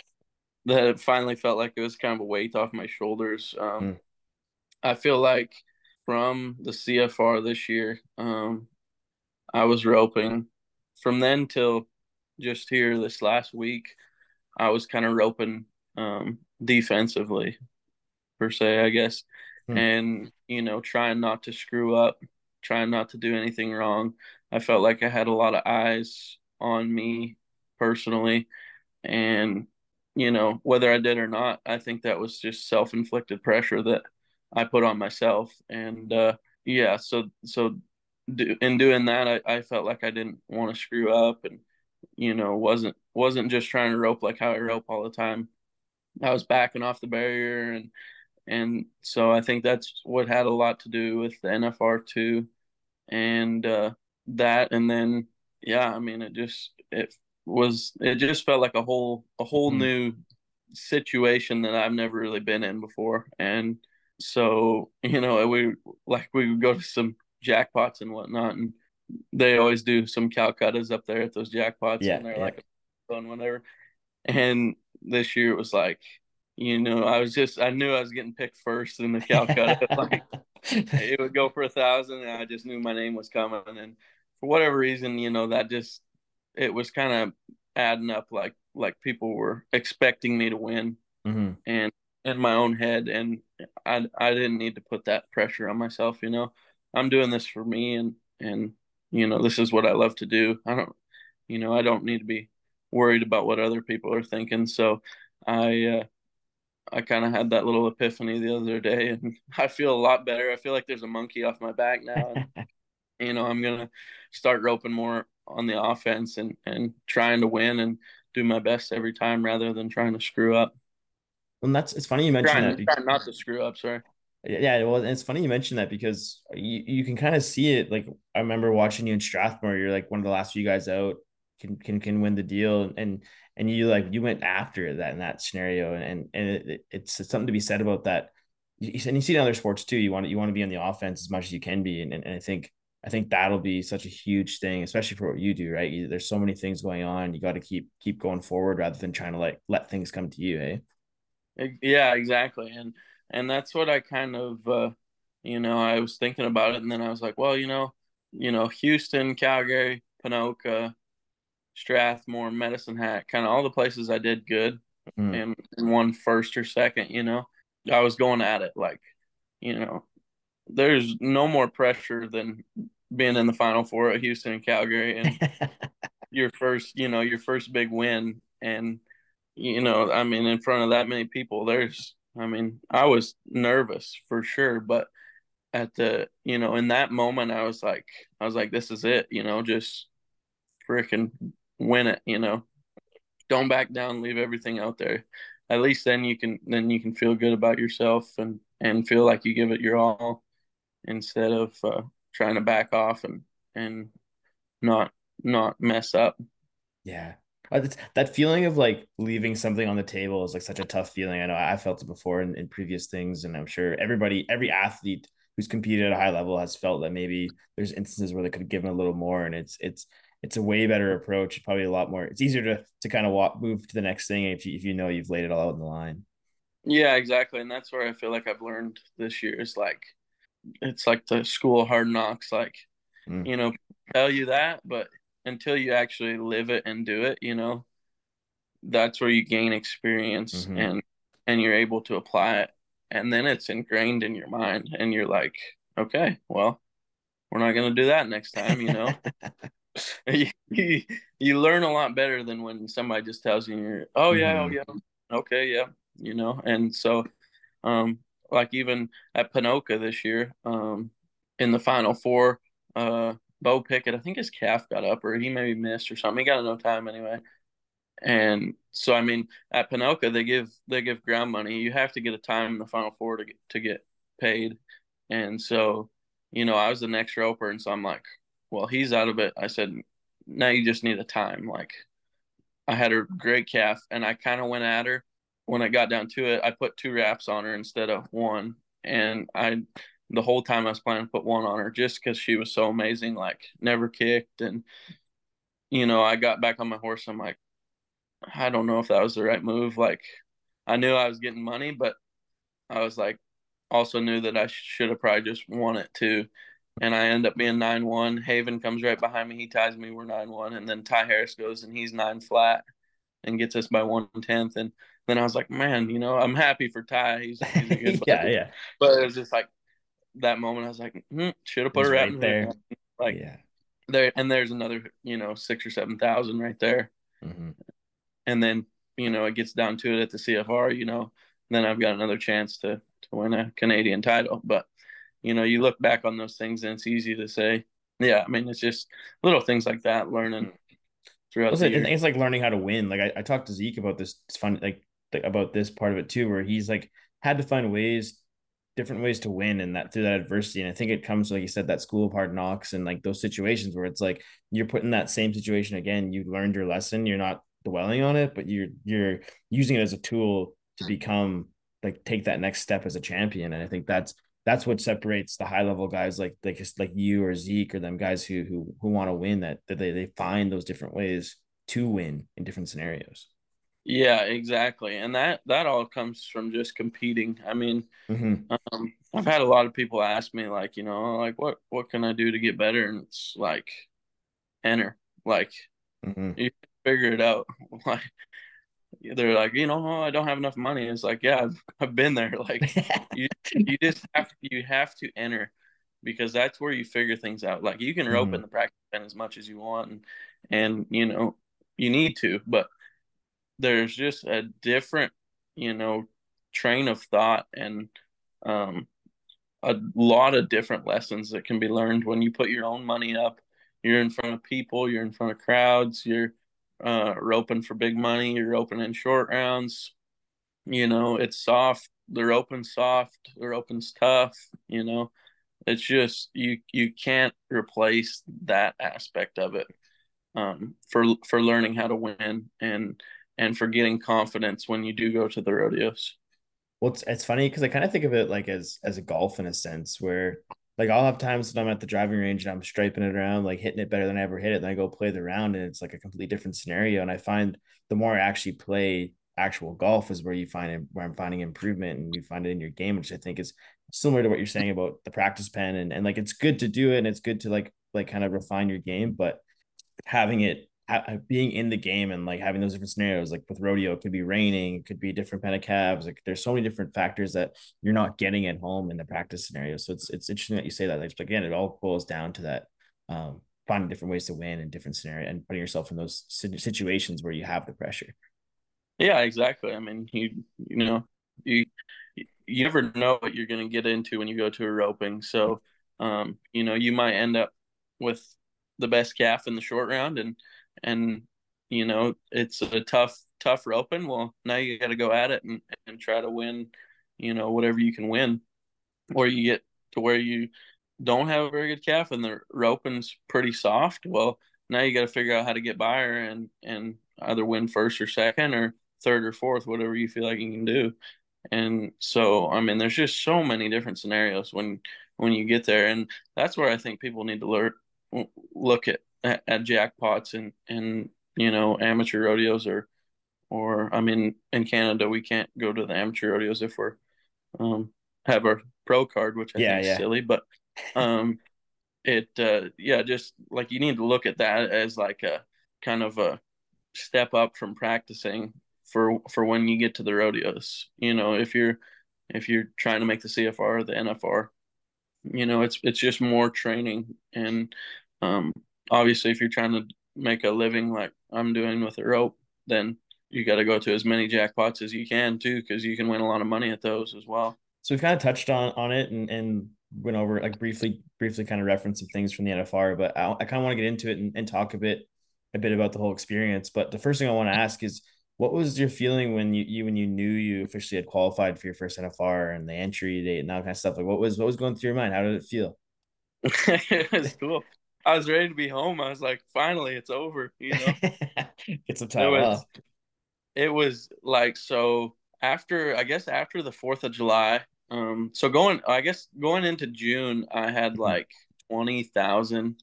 *laughs* that it finally felt like it was kind of a weight off my shoulders. Um, mm. I feel like from the CFR this year, um, I was roping from then till just here this last week. I was kind of roping um, defensively, per se, I guess, hmm. and you know, trying not to screw up, trying not to do anything wrong. I felt like I had a lot of eyes on me personally, and you know, whether I did or not, I think that was just self inflicted pressure that I put on myself. And uh, yeah, so so do, in doing that, I, I felt like I didn't want to screw up, and you know, wasn't wasn't just trying to rope like how I rope all the time. I was backing off the barrier, and and so I think that's what had a lot to do with the NFR two, and uh, that, and then yeah, I mean, it just it was it just felt like a whole a whole mm. new situation that I've never really been in before, and so, you know, we like we would go to some jackpots and whatnot, and they always do some Calcuttas up there at those jackpots, yeah, and they're yeah. like fun whatever. And this year it was like, you know, I was just I knew I was getting picked first in the Calcutta. *laughs* like it would go for a thousand, and I just knew my name was coming. And for whatever reason, you know, that just it was kind of adding up like like people were expecting me to win. Mm-hmm. And in my own head and I I didn't need to put that pressure on myself, you know. I'm doing this for me and and you know, this is what I love to do. I don't you know, I don't need to be worried about what other people are thinking. So I uh I kind of had that little epiphany the other day and *laughs* I feel a lot better. I feel like there's a monkey off my back now and *laughs* you know, I'm going to start roping more on the offense and and trying to win and do my best every time rather than trying to screw up. Well, that's it's funny you mentioned trying, that. Because, not to screw up, sorry. Yeah, well, it's funny you mentioned that because you, you can kind of see it. Like I remember watching you in Strathmore. You're like one of the last few guys out can can can win the deal, and and you like you went after that in that scenario, and and it, it's something to be said about that. And you see in other sports too. You want to, you want to be on the offense as much as you can be, and and, I think I think that'll be such a huge thing, especially for what you do, right? You, there's so many things going on. You got to keep keep going forward rather than trying to like let things come to you, eh? Yeah, exactly. And and that's what I kind of uh, you know, I was thinking about it and then I was like, well, you know, you know, Houston, Calgary, Ponoka, Strathmore, Medicine Hat, kind of all the places I did good mm. and, and won first or second, you know. I was going at it like, you know, there's no more pressure than being in the final four at Houston and Calgary and *laughs* your first, you know, your first big win and you know, I mean, in front of that many people, there's, I mean, I was nervous for sure, but at the, you know, in that moment, I was like, I was like, this is it, you know, just freaking win it, you know, don't back down, leave everything out there. At least then you can, then you can feel good about yourself and, and feel like you give it your all instead of uh, trying to back off and, and not, not mess up. Yeah. Uh, that feeling of like leaving something on the table is like such a tough feeling. I know I felt it before in, in previous things, and I'm sure everybody, every athlete who's competed at a high level has felt that maybe there's instances where they could have given a little more, and it's it's it's a way better approach. Probably a lot more. It's easier to to kind of walk move to the next thing if you, if you know you've laid it all out in the line. Yeah, exactly, and that's where I feel like I've learned this year is like it's like the school of hard knocks. Like mm. you know, tell you that, but until you actually live it and do it, you know, that's where you gain experience mm-hmm. and and you're able to apply it and then it's ingrained in your mind and you're like, okay, well, we're not going to do that next time, you know. *laughs* you, *laughs* you, you learn a lot better than when somebody just tells you you're, oh yeah, oh, mm-hmm. oh yeah. Okay, yeah, you know. And so um like even at Ponoka this year, um in the final four, uh Bo Pickett, I think his calf got up or he maybe missed or something. He got no time anyway. And so I mean, at Ponoka they give they give ground money. You have to get a time in the final four to get to get paid. And so, you know, I was the next roper, and so I'm like, well, he's out of it. I said, now you just need a time. Like, I had a great calf, and I kind of went at her. When I got down to it, I put two wraps on her instead of one, and I the whole time I was planning to put one on her just because she was so amazing, like never kicked. And, you know, I got back on my horse. I'm like, I don't know if that was the right move. Like, I knew I was getting money, but I was like, also knew that I should have probably just won it too. And I end up being 9 1. Haven comes right behind me. He ties me. We're 9 1. And then Ty Harris goes and he's 9 flat and gets us by one tenth. And then I was like, man, you know, I'm happy for Ty. He's, he's a *laughs* good yeah, yeah. But it was just like, that moment, I was like, hmm, should have put her right there. Like, yeah, there, and there's another, you know, six or seven thousand right there. Mm-hmm. And then, you know, it gets down to it at the CFR, you know, then I've got another chance to to win a Canadian title. But you know, you look back on those things, and it's easy to say, yeah. I mean, it's just little things like that, learning throughout. Year. It's like learning how to win. Like I, I talked to Zeke about this. It's fun, like about this part of it too, where he's like had to find ways different ways to win and that through that adversity. And I think it comes, like you said, that school of hard knocks and like those situations where it's like you're put in that same situation again. You learned your lesson. You're not dwelling on it, but you're you're using it as a tool to become like take that next step as a champion. And I think that's that's what separates the high level guys like like like you or Zeke or them guys who who who want to win that that they, they find those different ways to win in different scenarios. Yeah, exactly. And that that all comes from just competing. I mean, mm-hmm. um, I've had a lot of people ask me like, you know, like what what can I do to get better? And it's like enter. Like mm-hmm. you figure it out. *laughs* Like they're like, you know, oh, I don't have enough money. It's like, yeah, I've, I've been there. *laughs* Like you you just have you have to enter because that's where you figure things out. Like you can rope mm-hmm. in the practice pen as much as you want and and you know, you need to, but there's just a different, you know, train of thought and um, a lot of different lessons that can be learned when you put your own money up. You're in front of people, you're in front of crowds, you're uh, roping for big money, you're roping opening short rounds. You know, it's soft. They're open soft. They're open's tough. You know, it's just you you can't replace that aspect of it um, for for learning how to win and and for getting confidence when you do go to the rodeos. Well, it's, it's funny because I kind of think of it like as as a golf in a sense where like I'll have times that I'm at the driving range and I'm striping it around, like hitting it better than I ever hit it. Then I go play the round and it's like a completely different scenario. And I find the more I actually play actual golf is where you find it, where I'm finding improvement and you find it in your game, which I think is similar to what you're saying about the practice pen and, and like it's good to do it and it's good to like like kind of refine your game, but having it being in the game and like having those different scenarios, like with rodeo, it could be raining, it could be different pen of calves. Like there's so many different factors that you're not getting at home in the practice scenario. So it's it's interesting that you say that. Like again, it all boils down to that um, finding different ways to win in different scenario and putting yourself in those situations where you have the pressure. Yeah, exactly. I mean, you you know you you never know what you're going to get into when you go to a roping. So, um, you know, you might end up with the best calf in the short round and and you know it's a tough tough roping well now you got to go at it and, and try to win you know whatever you can win. Or you get to where you don't have a very good calf and the roping's pretty soft well now you got to figure out how to get by her and and either win first or second or third or fourth whatever you feel like you can do. And so i mean there's just so many different scenarios when when you get there. And that's where i think people need to learn look at at, at jackpots and and you know amateur rodeos or or I mean in Canada we can't go to the amateur rodeos if we're um have our pro card which I yeah, think is yeah. silly but um *laughs* it uh yeah just like you need to look at that as like a kind of a step up from practicing for for when you get to the rodeos you know if you're if you're trying to make the CFR or the NFR you know it's it's just more training and um obviously if you're trying to make a living like I'm doing with a rope, then you got to go to as many jackpots as you can too, because you can win a lot of money at those as well. So we've kind of touched on on it, and and went over like briefly, briefly kind of reference some things from the NFR, but I, I kind of want to get into it and, and talk a bit, a bit about the whole experience. But the first thing I want to ask is, what was your feeling when you, you when you knew you officially had qualified for your first NFR and the entry date and all that kind of stuff? Like, what was what was going through your mind? How did it feel? *laughs* it was cool. I was ready to be home. I was like, finally, it's over. You know, *laughs* get some time it was, off. It was like so after I guess after the Fourth of July. Um, so going, I guess going into June, I had mm-hmm. like twenty thousand.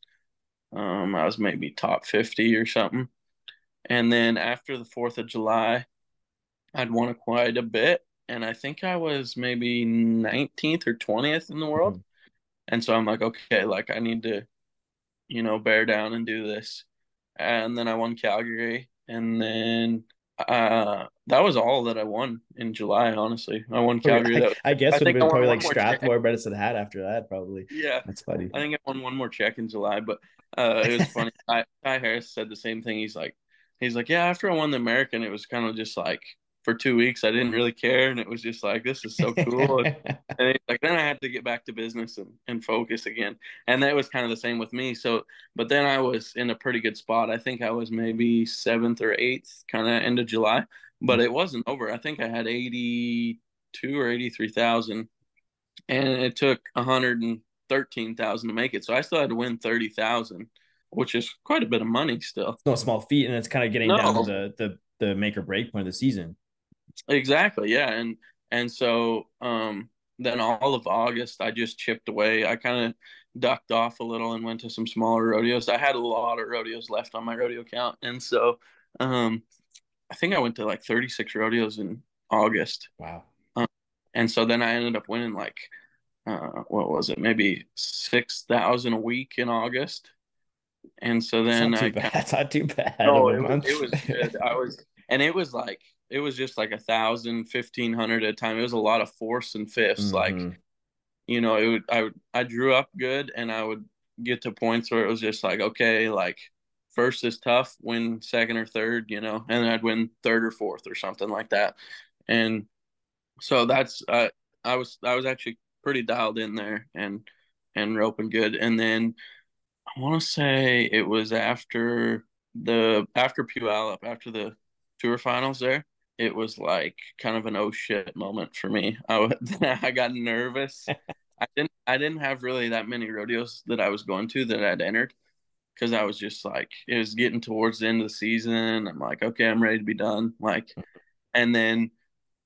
Um, I was maybe top fifty or something, and then after the Fourth of July, I'd won quite a bit, and I think I was maybe nineteenth or twentieth in the world. Mm-hmm. And so I'm like, okay, like I need to you know, bear down and do this. And then I won Calgary, and then uh, that was all that I won in July. Honestly, I won Calgary. I, I guess it would have been probably like Strathmore Medicine Hat after that. Probably. Yeah, that's funny. I think I won one more check in July, but uh, it was funny. *laughs* Ty, Ty Harris said the same thing. He's like, he's like, yeah. After I won the American, it was kind of just like for two weeks I didn't really care, and it was just like this is so cool. and, *laughs* and like then I had to get back to business and, and focus again, and that was kind of the same with me. So, but then I was in a pretty good spot. I think I was maybe seventh or eighth, kind of end of July, but it wasn't over. I think I had eighty two or eighty three thousand, and it took a hundred and thirteen thousand to make it. So I still had to win thirty thousand which is quite a bit of money still. It's no small feat, and it's kind of getting no. down to the, the the make or break point of the season. Exactly. Yeah. And and so um then all of August I just chipped away. I kind of ducked off a little and went to some smaller rodeos. I had a lot of rodeos left on my rodeo count. And so um I think I went to like 36 rodeos in August. Wow. Um, and so then I ended up winning like uh what was it? Maybe 6,000 a week in August. And so then not I bad. Kinda, not too bad. Oh, it was, it was good. I was and it was like it was just like a thousand, fifteen hundred at a time. It was a lot of fourths and 5ths mm-hmm. Like, you know, it would I would I drew up good and I would get to points where it was just like, okay, like first is tough, win second or third, you know, and then I'd win third or fourth or something like that. And so that's uh, I was I was actually pretty dialed in there and and roping good. And then I want to say it was after the after Puyallup, after the tour finals there it was like kind of an oh shit moment for me. I *laughs* I got nervous. *laughs* I didn't I didn't have really that many rodeos that I was going to that I'd entered because I was just like it was getting towards the end of the season. I'm like, okay, I'm ready to be done. Like, and then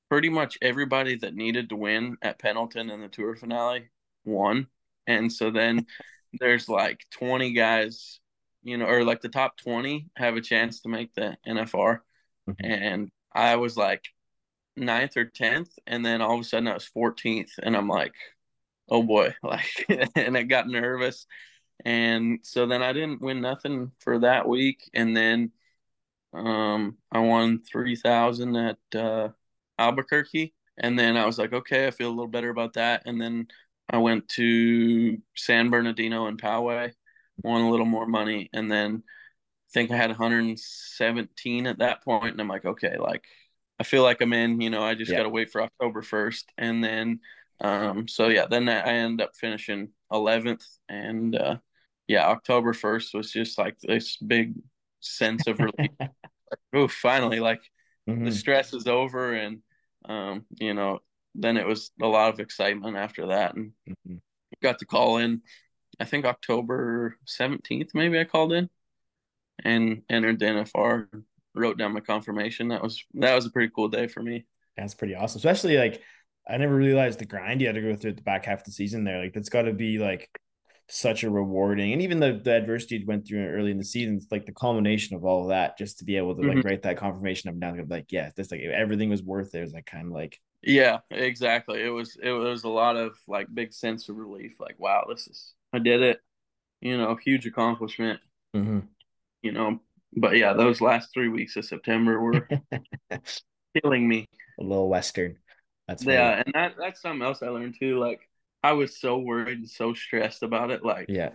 pretty much everybody that needed to win at Pendleton in the tour finale won, and so then *laughs* there's like 20 guys, you know, or like the top 20 have a chance to make the NFR. Mm-hmm. And I was like ninth or tenth, and then all of a sudden I was 14th, and I'm like, oh boy, *laughs* like, and I got nervous, and so then I didn't win nothing for that week, and then um I won three thousand at uh, Albuquerque, and then I was like, okay, I feel a little better about that, and then I went to San Bernardino and Poway, won a little more money, and then think I had 117 at that point, and I'm like, okay, like I feel like I'm in. You know, I just yeah. got to wait for October 1st, and then um, so yeah, then I end up finishing 11th, and uh, yeah, October 1st was just like this big sense of relief. *laughs* like, oh, finally, like mm-hmm. the stress is over, and um, you know, then it was a lot of excitement after that, and mm-hmm. got to call in. I think October 17th, maybe I called in and entered the NFR. Wrote down my confirmation. That was that was a pretty cool day for me. That's pretty awesome. Especially like I never realized the grind you had to go through at the back half of the season there. Like that's got to be like such a rewarding and even the, the adversity you went through early in the season, it's like the culmination of all of that, just to be able to like mm-hmm. write that confirmation of now like, yeah, this like everything was worth it. It was like kind of like Yeah, exactly. It was it was a lot of like big sense of relief, like, wow, this is I did it. You know, huge accomplishment. Mm-hmm you know. But yeah, those last three weeks of September were *laughs* killing me. A little western. That's yeah, funny. and that that's something else I learned too. Like I was so worried and so stressed about it. Like yeah,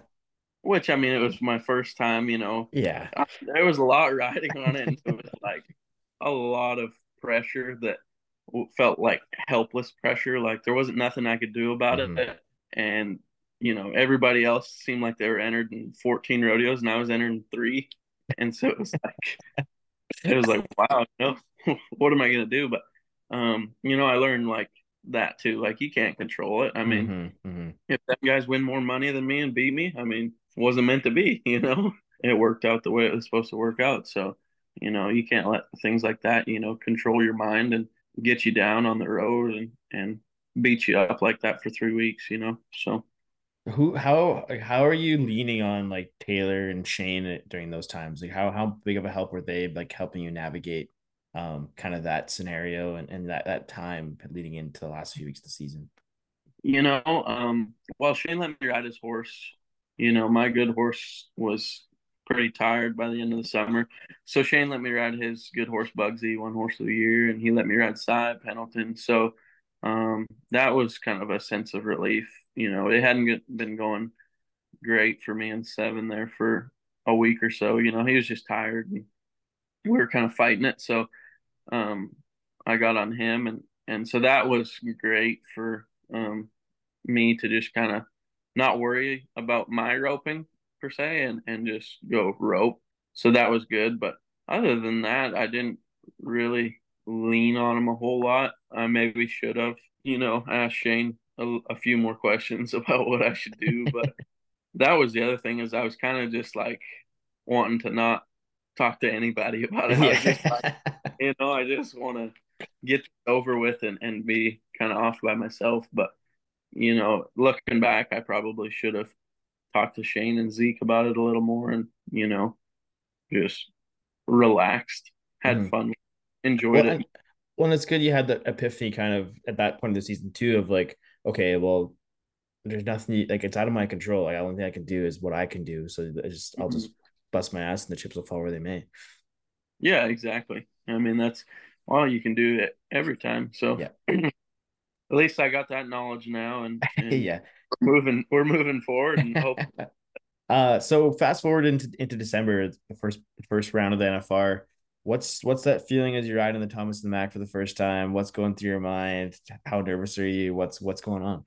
which I mean, it was my first time. You know, yeah, I, there was a lot riding on it. And it was like a lot of pressure that felt like helpless pressure. Like there wasn't nothing I could do about mm-hmm. it. and you know everybody else seemed like they were entered in 14 rodeos, and I was entered in three, and so it was like *laughs* it was like wow, know, *laughs* what am I gonna do? But um, you know, I learned like that too. Like you can't control it. I mean, mm-hmm, mm-hmm. if that guys win more money than me and beat me, I mean, wasn't meant to be. *laughs* You know, it worked out the way it was supposed to work out. So, you know, you can't let things like that, you know, control your mind and get you down on the road and and beat you up like that for three weeks. You know, so. Who how how are you leaning on like Taylor and Shane during those times? Like how how big of a help were they like helping you navigate um, kind of that scenario and, and that, that time leading into the last few weeks of the season? You know, um, well, Shane let me ride his horse. You know, my good horse was pretty tired by the end of the summer. So Shane let me ride his good horse Bugsy, won horse of the year, and he let me ride Cy Pendleton. So um, that was kind of a sense of relief. You know, it hadn't been going great for me and seven there for a week or so. You know, he was just tired and we were kind of fighting it. So um, I got on him, and and so that was great for um, me to just kind of not worry about my roping per se, and and just go rope. So that was good. But other than that, I didn't really lean on him a whole lot. I maybe should have, you know, asked Shane a, a few more questions *laughs* about what I should do. But that was the other thing is I was kind of just like wanting to not talk to anybody *laughs* about it. Yeah. Just like, you know, I just want to get over with and, and be kind of off by myself. But, you know, looking back, I probably should have talked to Shane and Zeke about it a little more and, you know, just relaxed, had mm. fun, enjoyed well, it. well, it's good you had the epiphany kind of at that point of the season too of like, okay, well, there's nothing like it's out of my control. Like, the only thing I can do is what I can do. So I just, I'll just mm-hmm bust my ass and the chips will fall where they may. Yeah, exactly. I mean, that's all you can do it every time. So yeah. *clears throat* at least I got that knowledge now, and, *laughs* and yeah, we're moving we're moving forward and hope. *laughs* uh, so fast forward into into December, the first first round of the NFR. What's what's that feeling as you're riding the Thomas and the Mack for the first time? What's going through your mind? How nervous are you? What's what's going on?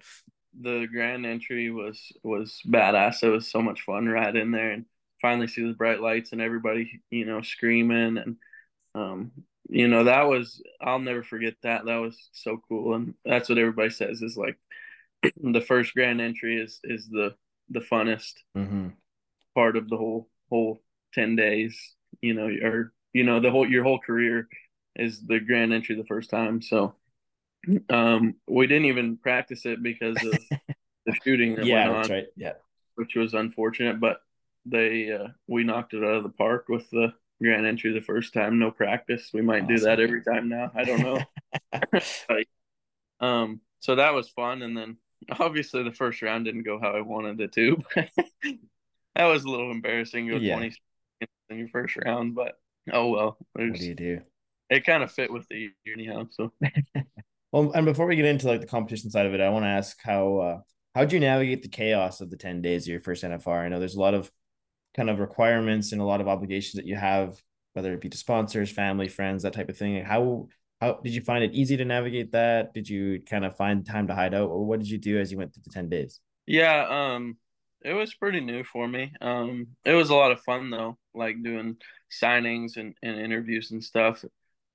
The grand entry was was badass. It was so much fun riding there, and finally see the bright lights and everybody, you know, screaming and um, you know, that was I'll never forget that. That was so cool. And that's what everybody says is like *clears throat* the first grand entry is is the the funnest mm-hmm. part of the whole whole 10 days, you know, or you know, the whole your whole career is the grand entry the first time. So um we didn't even practice it because of *laughs* the shooting that yeah, went on. That's right. Yeah. Which was unfortunate, but they uh, we knocked it out of the park with the grand entry the first time. No practice. We might awesome. do that every time now. I don't know. *laughs* *laughs* um, so that was fun, and then obviously the first round didn't go how I wanted it to. that was a little embarrassing. Go yeah. twenty in your first round, but oh well. What do you do? It kind of fit with the year anyhow. So. *laughs* well, and before we get into like the competition side of it, I want to ask how uh, how'd you navigate the chaos of the ten days of your first NFR? I know there's a lot of kind of requirements and a lot of obligations that you have, whether it be to sponsors, family, friends, that type of thing. How how did you find it easy to navigate that? Did you kind of find time to hide out, or what did you do as you went through the ten days? Yeah, um, it was pretty new for me. Um, it was a lot of fun though, like doing signings and, and interviews and stuff.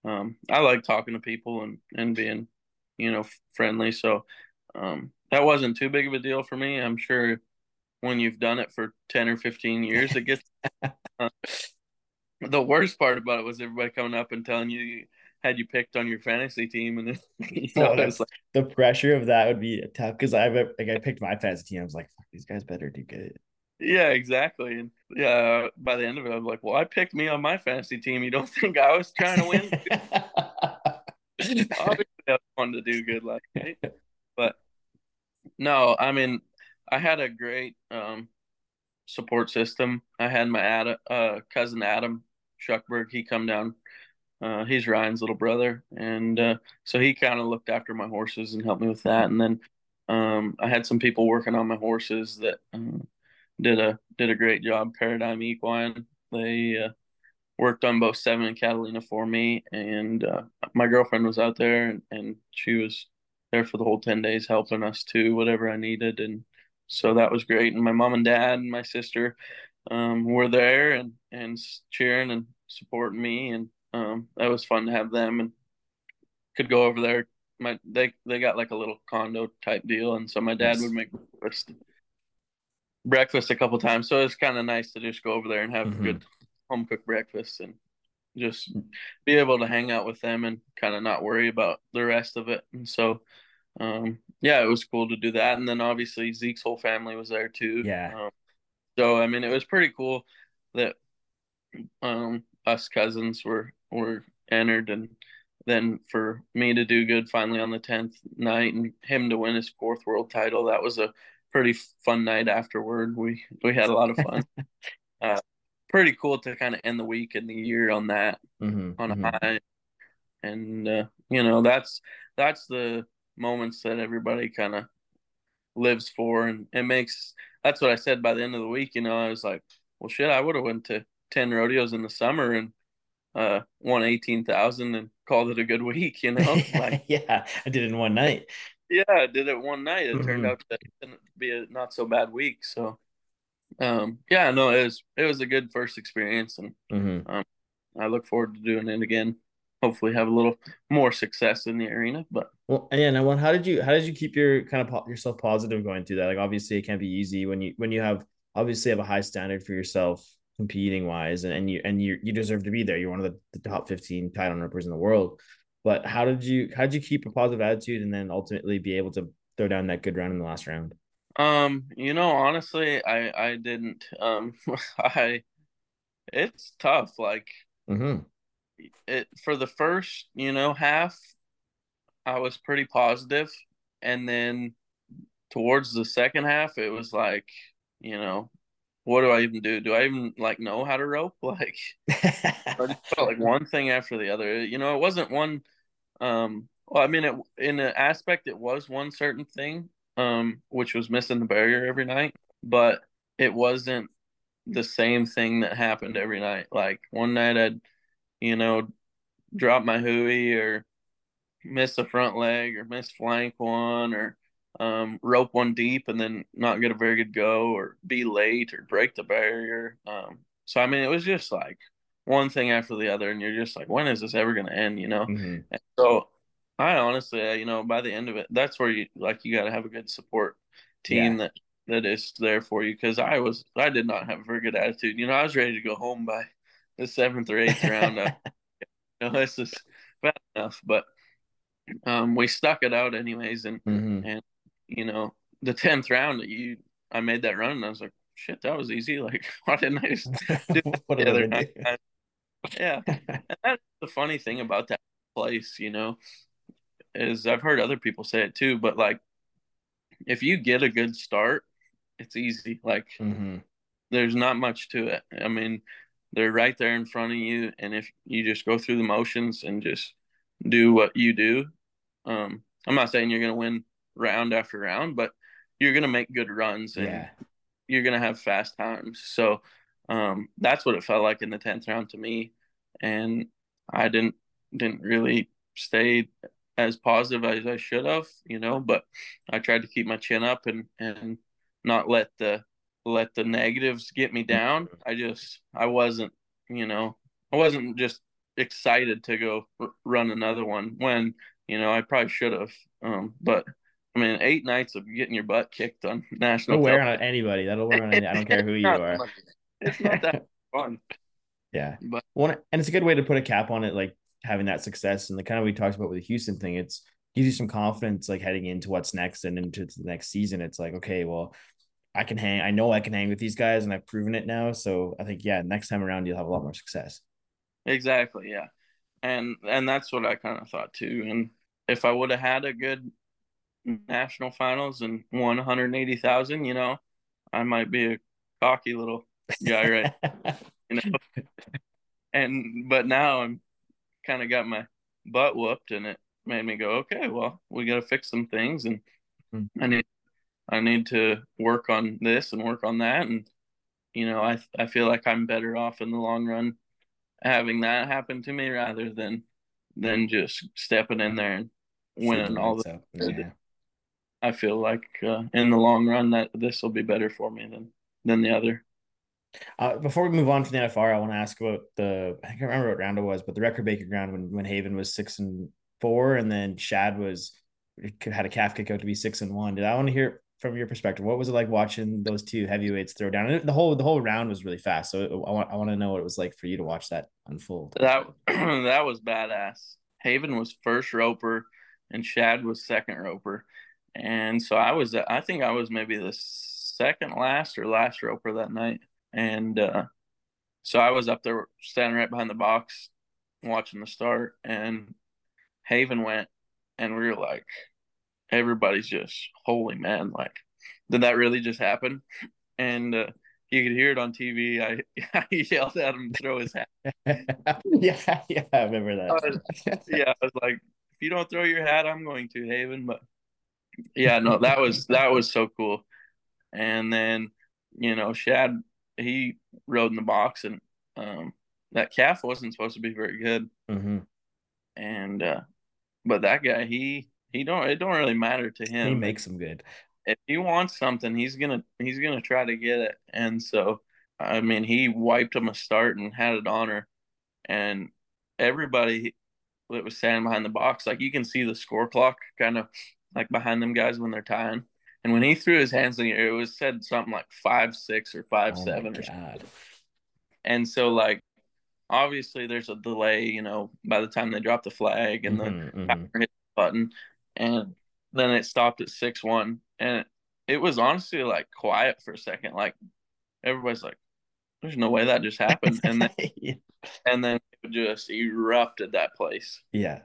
Um, I like talking to people and and being, you know, friendly. So, um, that wasn't too big of a deal for me. I'm sure when you've done it for 10 or 15 years it gets *laughs* uh, the worst part about it was everybody coming up and telling you had you picked on your fantasy team and *laughs* you know, oh, like, the pressure of that would be tough because I've like I picked my fantasy team I was like these guys better do good yeah exactly and yeah by the end of it I was like well I picked me on my fantasy team you don't *laughs* think I was trying to win *laughs* obviously I wanted to do good like but no I mean I had a great um, support system. I had my Adam, uh, cousin Adam Schuckberg. He come down. Uh, he's Ryan's little brother, and uh, so he kind of looked after my horses and helped me with that. And then um, I had some people working on my horses that uh, did a did a great job. Paradigm Equine. They uh, worked on both Seven and Catalina for me, and uh, my girlfriend was out there, and, and she was there for the whole 10 days helping us too, whatever I needed. And so that was great. And my mom and dad and my sister um, were there and, and cheering and supporting me. And um, that was fun to have them and could go over there. My they they got like a little condo type deal, and so my dad would make breakfast breakfast a couple times. So it's kind of nice to just go over there and have mm-hmm. good home cooked breakfast and just be able to hang out with them and kind of not worry about the rest of it. And so, um, yeah, it was cool to do that. And then obviously Zeke's whole family was there too. Yeah. Um, so I mean, it was pretty cool that um, us cousins were were entered, and then for me to do good finally on the tenth night, and him to win his fourth world title. That was a pretty fun night afterward. We we had a lot of fun. *laughs* uh, pretty cool to kind of end the week and the year on that mm-hmm, on a mm-hmm. high. And uh, you know that's that's the moments that everybody kind of lives for, and it makes. That's what I said by the end of the week. You know, I was like, well, shit, I would have went to ten rodeos in the summer and uh, won eighteen thousand and called it a good week. You know, *laughs* like yeah, I did it in one night. Yeah, I did it one night. It mm-hmm. turned out to be a not so bad week. So um, yeah, no, it was it was a good first experience, and mm-hmm. um, I look forward to doing it again. Hopefully, have a little more success in the arena. But well, yeah, and what? How did you how did you keep your kind of po- yourself positive going through that? Like, obviously, it can't be easy when you when you have obviously have a high standard for yourself competing wise, and, and you and you you deserve to be there. You're one of the, the top fifteen title numbers in the world. But how did you how did you keep a positive attitude and then ultimately be able to throw down that good round in the last round? Um, you know, honestly, I I didn't. Um, *laughs* I it's tough. Like mm-hmm. it for the first, you know, half, I was pretty positive, and then towards the second half, it was like, you know, what do I even do? Do I even like know how to rope? *laughs* Like, I just felt like *laughs* one thing after the other. You know, it wasn't one. Um, well, I mean, it in an aspect, it was one certain thing, um, which was missing the barrier every night, but it wasn't the same thing that happened every night. Like one night I'd, you know, drop my hooey or miss a front leg or miss flank one or um, rope one deep and then not get a very good go or be late or break the barrier. Um, so I mean, it was just like one thing after the other, and you're just like, when is this ever going to end? You know. Mm-hmm. so I honestly, uh, you know, by the end of it, that's where you like you got to have a good support team yeah. that that is there for you. Because I was, I did not have a very good attitude. You know, I was ready to go home by the seventh or eighth round. I, *laughs* you know, this is bad enough, but um, we stuck it out anyways, and mm-hmm. and you know, the tenth round, that you, I made that run, and I was like, shit, that was easy. *laughs* Like, why didn't I just *laughs* do it the other night? *laughs* Yeah, and that's the funny thing about that place, you know is I've heard other people say it too, but like if you get a good start, it's easy. Like mm-hmm. there's not much to it. I mean, they're right there in front of you, and if you just go through the motions and just do what you do, um, I'm not saying you're gonna win round after round, but you're gonna make good runs and yeah. you're gonna have fast times. So um, that's what it felt like in the tenth round to me, and I didn't didn't really stay as positive as I should have, you know, but I tried to keep my chin up and and not let the let the negatives get me down. *laughs* I just I wasn't, you know, I wasn't just excited to go r- run another one when, you know, I probably should have. Um but I mean, eight nights of getting your butt kicked on *laughs* national. It'll wear on anybody. That'll wear on. *laughs* Any, I don't care who you are. It's not that *laughs* fun. Yeah, but one and it's a good way to put a cap on it. Like having that success and the kind of we talked about with the Houston thing, it's gives you some confidence like heading into what's next and into the next season. It's like, okay, well, I can hang, I know I can hang with these guys and I've proven it now. So I think, yeah, next time around you'll have a lot more success. Exactly. Yeah. And and that's what I kind of thought too. And if I would have had a good national finals and won 180,000, you know, I might be a cocky little guy, right? *laughs* you know. And but now I'm kind of got my butt whooped, and it made me go, okay, well, we got to fix some things, and mm-hmm. I need I need to work on this and work on that, and you know, I I feel like I'm better off in the long run having that happen to me rather than than just stepping in there and winning all the. So, yeah. I feel like uh, in the long run that this will be better for me than than the other. Uh, before we move on from the NFR, I want to ask about the I can't remember what round it was, but the record breaking round when when Haven was six and four, and then Shad was had a calf kick out to be six and one. Did I want to hear from your perspective? What was it like watching those two heavyweights throw down? And the whole the whole round was really fast, so I want I want to know what it was like for you to watch that unfold. That *clears throat* that was badass. Haven was first roper, and Shad was second roper, and so I was I think I was maybe the second last or last roper that night and uh, so I was up there standing right behind the box watching the start, and Haven went, and we were like, everybody's just, holy man, like, did that really just happen? And uh, you could hear it on TV. I, *laughs* I yelled at him to throw his hat. *laughs* yeah, yeah, I remember that. I was, yeah, I was like, if you don't throw your hat, I'm going to Haven. But yeah, no, that was that was so cool. And then you know, Shad he rode in the box, and um, that calf wasn't supposed to be very good. Mm-hmm. And uh, but that guy, he he don't it don't really matter to him. He makes them good. If he wants something, he's gonna he's gonna try to get it. And so, I mean, he wiped him a start and had it on her, and everybody that was standing behind the box, like you can see the score clock kind of like behind them guys when they're tying. And when he threw his hands in the air, it was said something like five six or five oh seven or something. And so like obviously there's a delay, you know, by the time they drop the flag and mm-hmm, the mm-hmm. button, and then it stopped at six one, and it, it was honestly like quiet for a second, like everybody's like, "There's no way that just happened," and then yeah. *laughs* and then it just erupted that place. Yeah,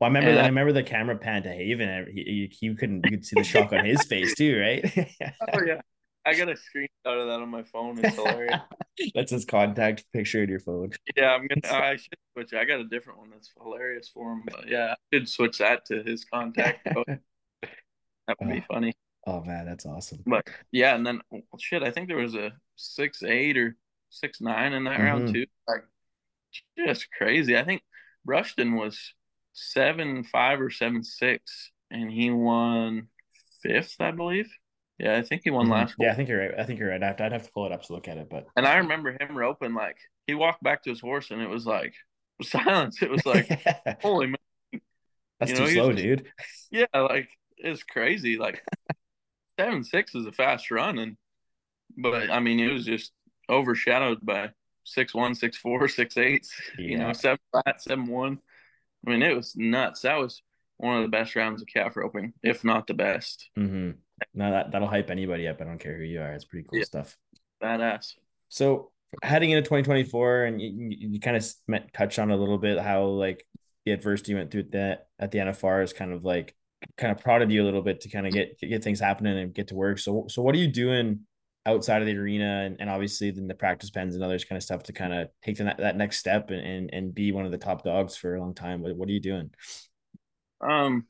well, I remember that. I, I remember the camera pan to Haven. He, he, couldn't. You could see the shock on his face too, right? *laughs* oh yeah, I got a screenshot of that on my phone. It's hilarious. *laughs* that's his contact picture in your phone. Yeah, I'm gonna. *laughs* I should switch. I got a different one that's hilarious for him. But yeah, I should switch that to his contact. that would be oh. funny. Oh man, that's awesome. But yeah, and then well, shit, I think there was a six eight or six nine in that mm-hmm. round too. Like just crazy. I think Rushton was seven five or seven six, and he won fifth, I believe. Yeah, I think he won mm-hmm. last. Yeah, I think you're right. I think you're right. I'd have, to, I'd have to pull it up to look at it, but and I remember him roping like he walked back to his horse, and it was like *laughs* silence. It was *laughs* like, holy man, that's you know, too slow, just, dude. Yeah, like it's crazy. Like *laughs* seven six is a fast run, and but I mean, it was just overshadowed by six one, six four, six eight. Yeah. You know, seven flat, seven one. I mean, it was nuts. That was one of the best rounds of calf roping, if not the best. Mm-hmm. No, that that'll hype anybody up. I don't care who you are. It's pretty cool yeah. stuff. Badass. So heading into 2024, and you, you kind of touched on a little bit how like the adversity you went through at the at the NFR is kind of like kind of prodded you a little bit to kind of get get things happening and get to work. So so what are you doing outside of the arena and, and obviously then the practice pens and others kind of stuff to kind of take that, that next step and, and, and be one of the top dogs for a long time. What, what are you doing? Um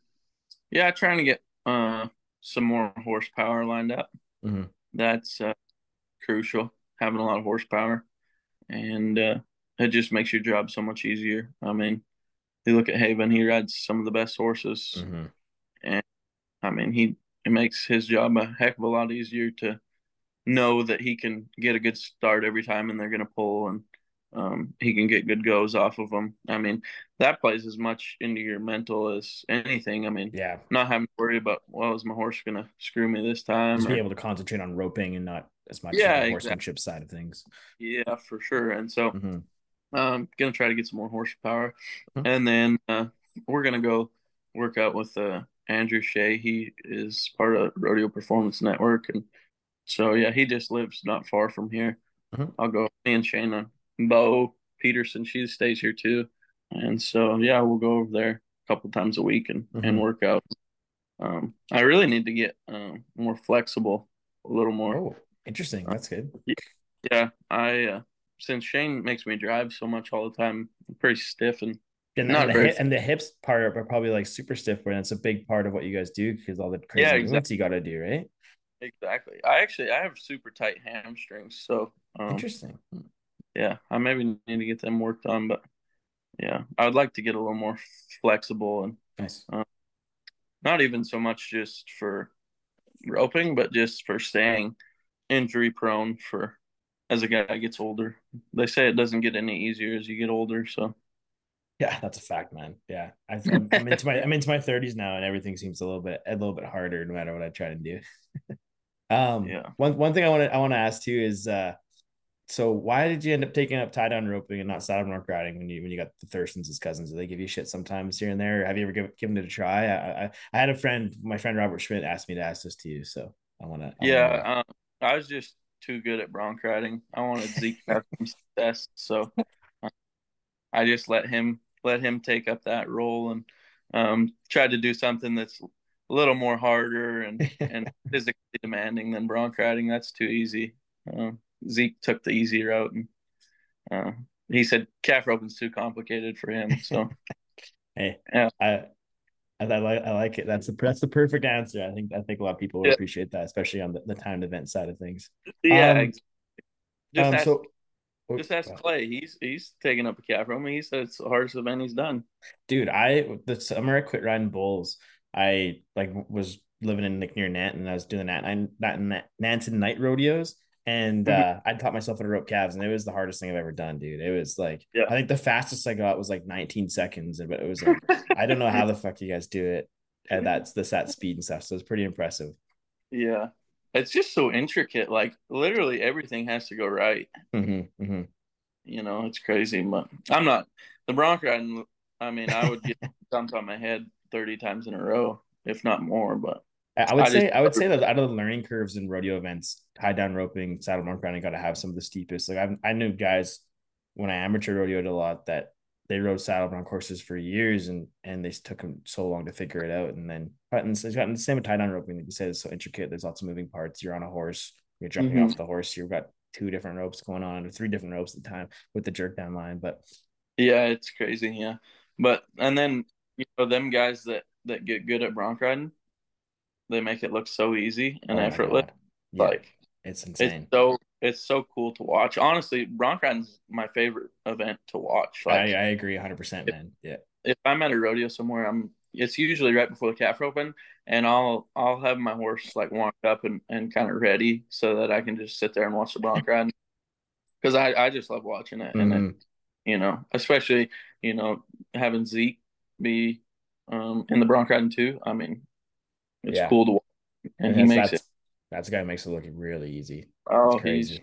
yeah trying to get uh some more horsepower lined up. Mm-hmm. that's uh, crucial having a lot of horsepower. And uh it just makes your job so much easier. I mean you look at haven he rides some of the best horses. Mm-hmm. and i mean he it makes his job a heck of a lot easier to know that he can get a good start every time and they're going to pull and um, he can get good goes off of them. I mean, that plays as much into your mental as anything. I mean, yeah, not having to worry about, well, is my horse going to screw me this time? Just be able to concentrate on roping and not as much yeah, the horsemanship exactly. side of things. Yeah, for sure. And so, mm-hmm. um, going to try to get some more horsepower. Mm-hmm. And then uh, we're going to go work out with uh, Andrew Shea. He is part of Rodeo Performance Network and so yeah, he just lives not far from here. Mm-hmm. I'll go me and Shayna, Bo Peterson, she stays here too, and so yeah, we'll go over there a couple times a week and mm-hmm. and work out. Um, I really need to get um, more flexible, a little more. Oh, interesting. That's good. Uh, yeah, I uh, since Shane makes me drive so much all the time, I'm pretty stiff and and, not the, hip, and the hips part are probably like super stiff, but it's a big part of what you guys do because all the crazy yeah, exactly. movements you got to do, right? Exactly. I actually I have super tight hamstrings, so um, interesting. Yeah, I maybe need to get them worked on, but yeah, I would like to get a little more flexible and nice. Uh, not even so much just for roping, but just for staying injury prone for as a guy gets older. They say it doesn't get any easier as you get older. So yeah, that's a fact, man. Yeah, i am into my I'm into my 30s now, and everything seems a little bit a little bit harder no matter what I try to do. *laughs* um, yeah. One one thing I want to I want to ask too is uh, so why did you end up taking up tie down roping and not saddle bronc riding when you when you got the Thurstons as cousins? Do they give you shit sometimes here and there? Have you ever give, given it a try? I, I, I had a friend, my friend Robert Schmidt, asked me to ask this to you, so I want to. Yeah, um, I was just too good at bronc riding. I wanted Zeke to have some *laughs* success, so uh, I just let him let him take up that role and um, tried to do something that's a little more harder and *laughs* and physically demanding than bronc riding. That's too easy. Um, Zeke took the easy route, and uh, he said calf roping's too complicated for him. So, *laughs* hey, yeah, I, I, like I like it. That's the that's the perfect answer. I think I think a lot of people would yeah. appreciate that, especially on the, the timed event side of things. Yeah, um, just um, ask, so. Just ask Clay. He's he's taking up a calf rope. He said it's the hardest event he's done. Dude, I the summer I quit riding bulls. I like was living in like near Nant and I was doing that. I that Nanton night rodeos and mm-hmm. uh, I taught myself how to rope calves, and it was the hardest thing I've ever done, dude. It was like yeah. I think the fastest I got was like 19 seconds, but it was like I don't know how the fuck you guys do it at that the set speed and stuff. So it's pretty impressive. Yeah, it's just so intricate. Like literally everything has to go right. Mm-hmm, mm-hmm. You know, it's crazy. But I'm not the bronc riding. I mean, I would get *laughs* dumped on my head 30 times in a row, if not more. But I would I say I would say that out of the learning curves in rodeo events, tie down roping, saddle bronc riding got to have some of the steepest. Like I I knew guys when I amateur rodeoed a lot that they rode saddle bronc horses for years and and they took them so long to figure it out. And then and it's gotten the same with tie down roping. Like you said, it's so intricate. There's lots of moving parts. You're on a horse. You're jumping mm-hmm. off the horse. You've got two different ropes going on, or three different ropes at the time with the jerk down line. But yeah, it's crazy. Yeah, but and then you know them guys that that get good at bronc riding they make it look so easy and oh effortless. Yeah. Like it's insane. It's so it's so cool to watch. Honestly, bronc riding's my favorite event to watch. Like, I, I agree 100, percent man. Yeah. If I'm at a rodeo somewhere, I'm it's usually right before the calf open, and I'll I'll have my horse like walk up and, and kind of ready so that I can just sit there and watch the bronc ride because I I just love watching it, mm-hmm. and then you know especially you know having Zeke be um in the bronc riding too. I mean, it's yeah. cool to watch. And, and he makes it. That's the guy makes it look really easy. Oh, he's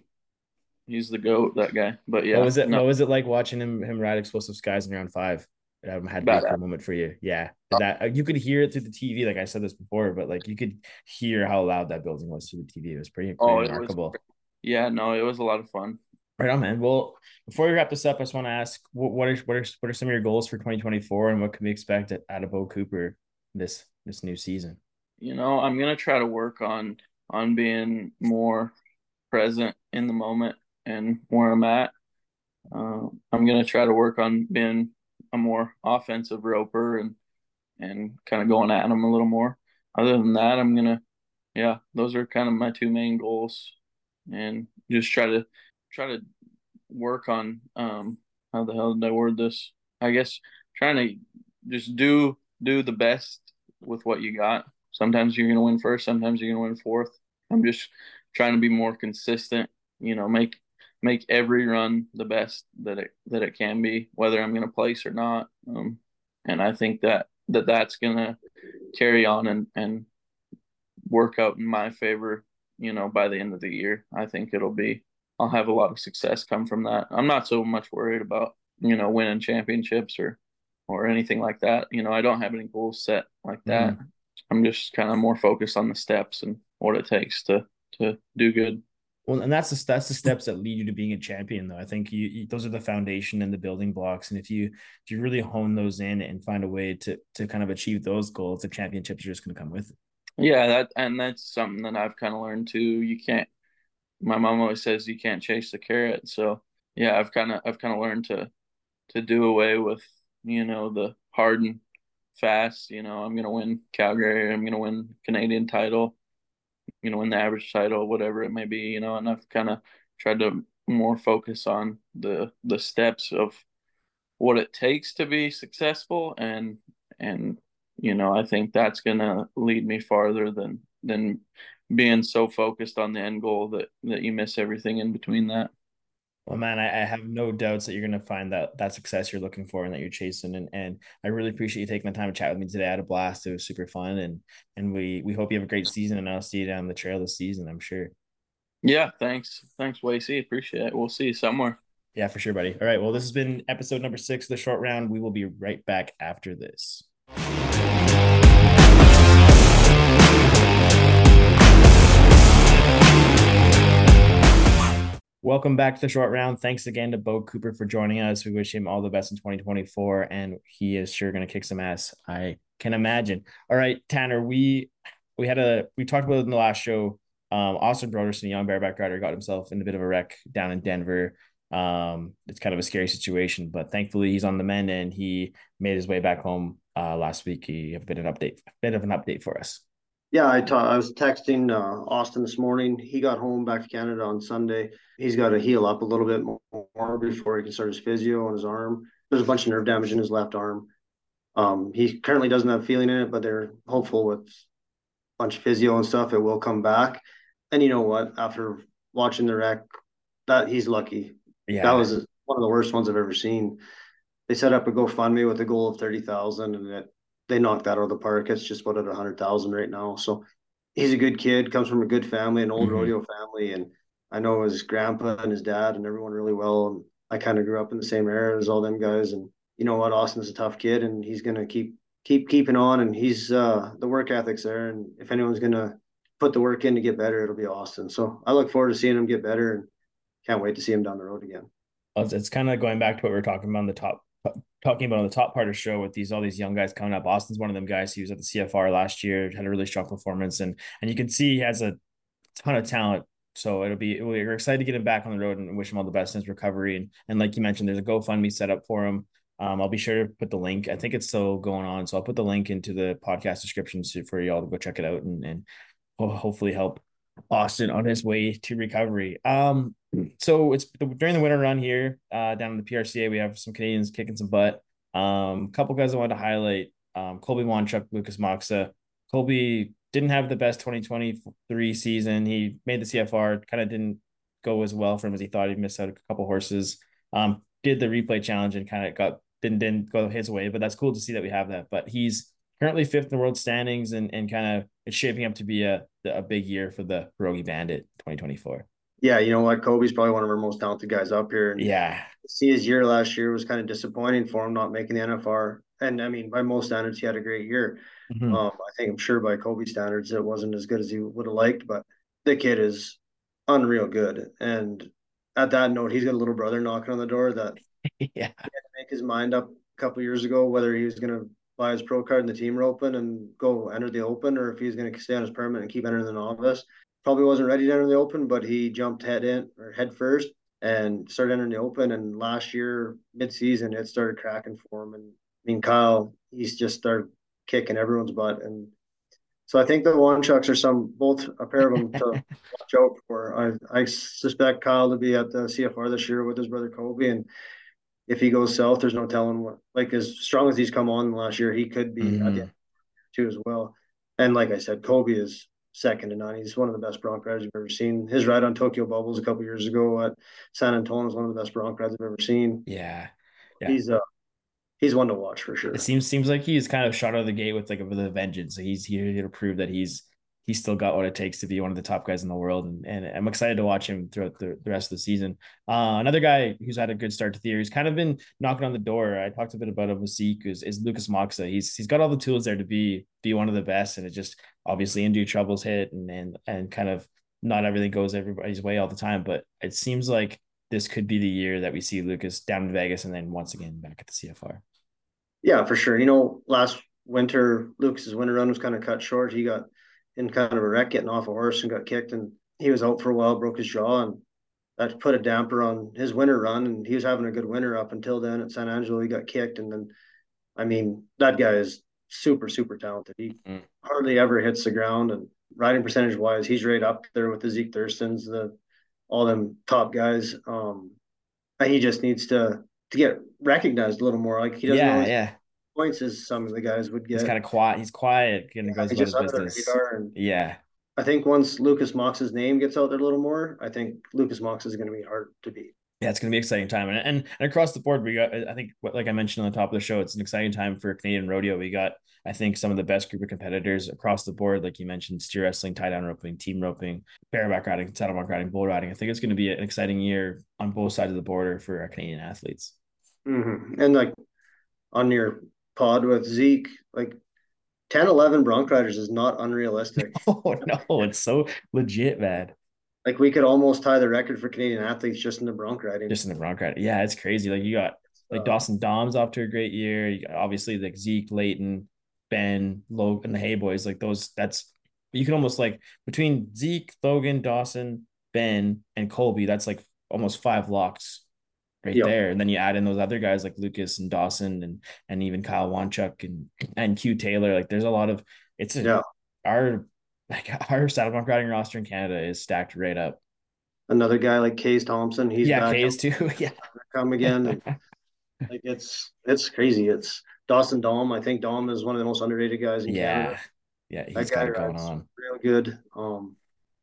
he's the goat, that guy. But yeah, what was it? No. What was it like watching him him ride Explosive Skies in round five? It had to be a moment for you. Yeah, that uh, you could hear it through the TV. Like I said this before, but like you could hear how loud that building was through the TV. It was pretty, pretty oh, remarkable. Was, yeah, no, it was a lot of fun. Right on, man. Well, before we wrap this up, I just want to ask what, what are what are what are some of your goals for 2024 and what can we expect at, at a Beau Cooper this this new season? you know, I'm gonna try to work on on being more present in the moment and where I'm at. Uh, I'm gonna try to work on being a more offensive roper and and kind of going at them a little more. Other than that, I'm gonna, yeah, those are kind of my two main goals, and just try to try to work on um how the hell did I word this? I guess trying to just do do the best with what you got Sometimes you're to win first, sometimes you're to win fourth. I'm just trying to be more consistent, you know, make make every run the best that it that it can be, whether I'm to place or not. Um, and I think that that that's to carry on and and work out in my favor. You know, by the end of the year, I think it'll be. I'll have a lot of success come from that. I'm not so much worried about you know winning championships or or anything like that. You know, I don't have any goals set like that. Mm. I'm just kind of more focused on the steps and what it takes to to do good. Well, and that's the that's the steps that lead you to being a champion, though. I think you, you, those are the foundation and the building blocks. And if you if you really hone those in and find a way to to kind of achieve those goals, the championships are just going to come with it. Yeah, that and that's something that I've kind of learned too. You can't. My mom always says you can't chase the carrot. So yeah, I've kind of I've kind of learned to to do away with you know the hard and fast. You know, I'm gonna win Calgary. I'm gonna win Canadian title. You know, win the average title, whatever it may be. You know, and I've kind of tried to more focus on the the steps of what it takes to be successful and and you know, I think that's gonna lead me farther than than being so focused on the end goal that that you miss everything in between that. Well, man, I, I, have no doubts that you're going to find that that success you're looking for and that you're chasing. And and I really appreciate you taking the time to chat with me today. I had a blast. It was super fun, and and we we hope you have a great season. And I'll see you down the trail this season. I'm sure. Yeah, thanks, thanks, Wacey. Appreciate it. We'll see you somewhere. Yeah, for sure, buddy. All right. Well, this has been episode number six of the short round. We will be right back after this. Welcome back to the short round. Thanks again to Beau Cooper for joining us. We wish him all the best in 2024, and he is sure going to kick some ass. I can imagine. All right, Tanner, we we had a we talked about it in the last show. Um, Austin Broderson, a young bareback rider, got himself in a bit of a wreck down in Denver. Um, it's kind of a scary situation, but thankfully he's on the mend and he made his way back home uh, last week. He have a bit an update, a bit of an update for us. Yeah, I, ta- I was texting uh, Austin this morning. He got home back to Canada on Sunday. He's got to heal up a little bit more before he can start his physio on his arm. There's a bunch of nerve damage in his left arm. Um, he currently doesn't have feeling in it, but they're hopeful with a bunch of physio and stuff, it will come back. And you know what? After watching the wreck, that he's lucky. Yeah, that was one of the worst ones I've ever seen. They set up a GoFundMe with a goal of thirty thousand, and it they knocked that out of the park. It's just about at a hundred thousand right now. So he's a good kid, comes from a good family, an old mm-hmm. rodeo family, and I know his grandpa and his dad and everyone really well. And I kind of grew up in the same era as all them guys. And you know what, Austin's a tough kid, and he's gonna keep keep keeping on. And he's uh, the work ethic's there. And if anyone's gonna put the work in to get better, it'll be Austin. So I look forward to seeing him get better, and can't wait to see him down the road again. It's kind of going back to what we were talking about on the top talking about on the top part of the show with these all these young guys coming up. Austin's one of them guys. He was at the CFR last year, had a really strong performance, and and you can see he has a ton of talent. So it'll be we're excited to get him back on the road and wish him all the best in his recovery. And and like you mentioned, there's a GoFundMe set up for him. Um, I'll be sure to put the link. I think it's still going on, so I'll put the link into the podcast description for y'all to go check it out and and hopefully help Austin on his way to recovery. Um, so it's during the winter run here, uh, down in the PRCA, we have some Canadians kicking some butt. Um, a couple guys I wanted to highlight: um, Kolby Wanchuk, Lucas Macza. Kolby didn't have the best 2023 season. He made the CFR, kind of didn't go as well for him as he thought. He missed out a couple horses. Um, did the replay challenge and kind of got didn't didn't go his way, but that's cool to see that we have that. But he's currently fifth in the world standings and and kind of it's shaping up to be a a big year for the Pierogi Bandit 2024. Yeah, you know what? Kolby's probably one of our most talented guys up here. And yeah. See his year last year was kind of disappointing for him not making the NFR. And I mean, by most standards, he had a great year. Mm-hmm. Um, I think I'm sure by Kolby standards, it wasn't as good as he would have liked, but the kid is unreal good. And at that note, he's got a little brother knocking on the door that *laughs* yeah. he had to make his mind up a couple years ago whether he was going to buy his pro card in the team open and go enter the open, or if he's going to stay on his permit and keep entering the novice. Probably wasn't ready to enter the open, but he jumped head in or head first and started entering the open. And last year, mid-season, it started cracking for him. And I mean, Kyle, he's just started kicking everyone's butt. And so I think the Wanchuks are some both a pair of them to *laughs* watch out for. I I suspect Kyle to be at the CFR this year with his brother Kolby, and if he goes south, there's no telling what. Like as strong as he's come on last year, he could be mm-hmm. at the end too as well. And like I said, Kolby is second to none. He's one of the best bronc riders you've ever seen. His ride on Tokyo Bubbles a couple years ago at San Antonio is one of the best bronc rides I've ever seen. Yeah, yeah. he's uh he's one to watch for sure. It seems seems like he's kind of shot out of the gate with like with a vengeance. So he's here to prove that he's he's still got what it takes to be one of the top guys in the world. And, and I'm excited to watch him throughout the, the rest of the season. Uh, another guy who's had a good start to the year, he's kind of been knocking on the door. I talked a bit about him with is, is Lucas Macza. He's, he's got all the tools there to be, be one of the best. And it just obviously injury troubles hit and, and, and kind of not everything goes everybody's way all the time, but it seems like this could be the year that we see Lucas down in Vegas and then once again back at the CFR. Yeah, for sure. You know, last winter, Lucas's winter run was kind of cut short. He got in kind of a wreck getting off a horse and got kicked and he was out for a while, broke his jaw and that put a damper on his winter run and he was having a good winter up until then at San Angelo. He got kicked and then I mean that guy is super super talented. He mm. hardly ever hits the ground and riding percentage wise he's right up there with the Zeke Thurstons the all them top guys. Um he just needs to to get recognized a little more. Like he doesn't yeah, yeah points as some of the guys would get. He's kind of quiet. He's quiet and Yeah, goes about just his business. And Yeah. I think once Lucas Mox's name gets out there a little more, I think Lucas Mox is going to be hard to beat. Yeah, it's going to be an exciting time, and, and and across the board, we got. I think, like I mentioned on the top of the show, it's an exciting time for Canadian rodeo. We got, I think, some of the best group of competitors across the board, like you mentioned, steer wrestling, tie down roping, team roping, bareback riding, saddle bronc riding, bull riding. I think it's going to be an exciting year on both sides of the border for our Canadian athletes. Mm-hmm. And like on your pod with Zeke, like 10, 11 bronc riders is not unrealistic. *laughs* Oh no, it's so legit, man. like we could almost tie the record for Canadian athletes just in the bronc riding. Just in the bronc riding, yeah, it's crazy. Like you got like Uh, Dawson Dahm's off to a great year. You got obviously like Zeke, Leighton, Ben, Logan, the Hay Boys. Like those, that's you can almost like between Zeke, Logan, Dawson, Ben, and Kolby. That's like almost five locks right Yep. there. And then you add in those other guys like Lucas and Dawson and and even Kyle Wanchuk and and Q Taylor. Like there's a lot of it's a, Yeah. our like *laughs* our saddle bronc riding roster in Canada is stacked right up. Another guy like Case Thompson, he's yeah, K's too. *laughs* yeah. come again. *laughs* Like it's it's crazy. It's Dawson Dahm. I think Dahm is one of the most underrated guys in Yeah. Canada. Yeah, That he's guy got it going rides on. real good. Um,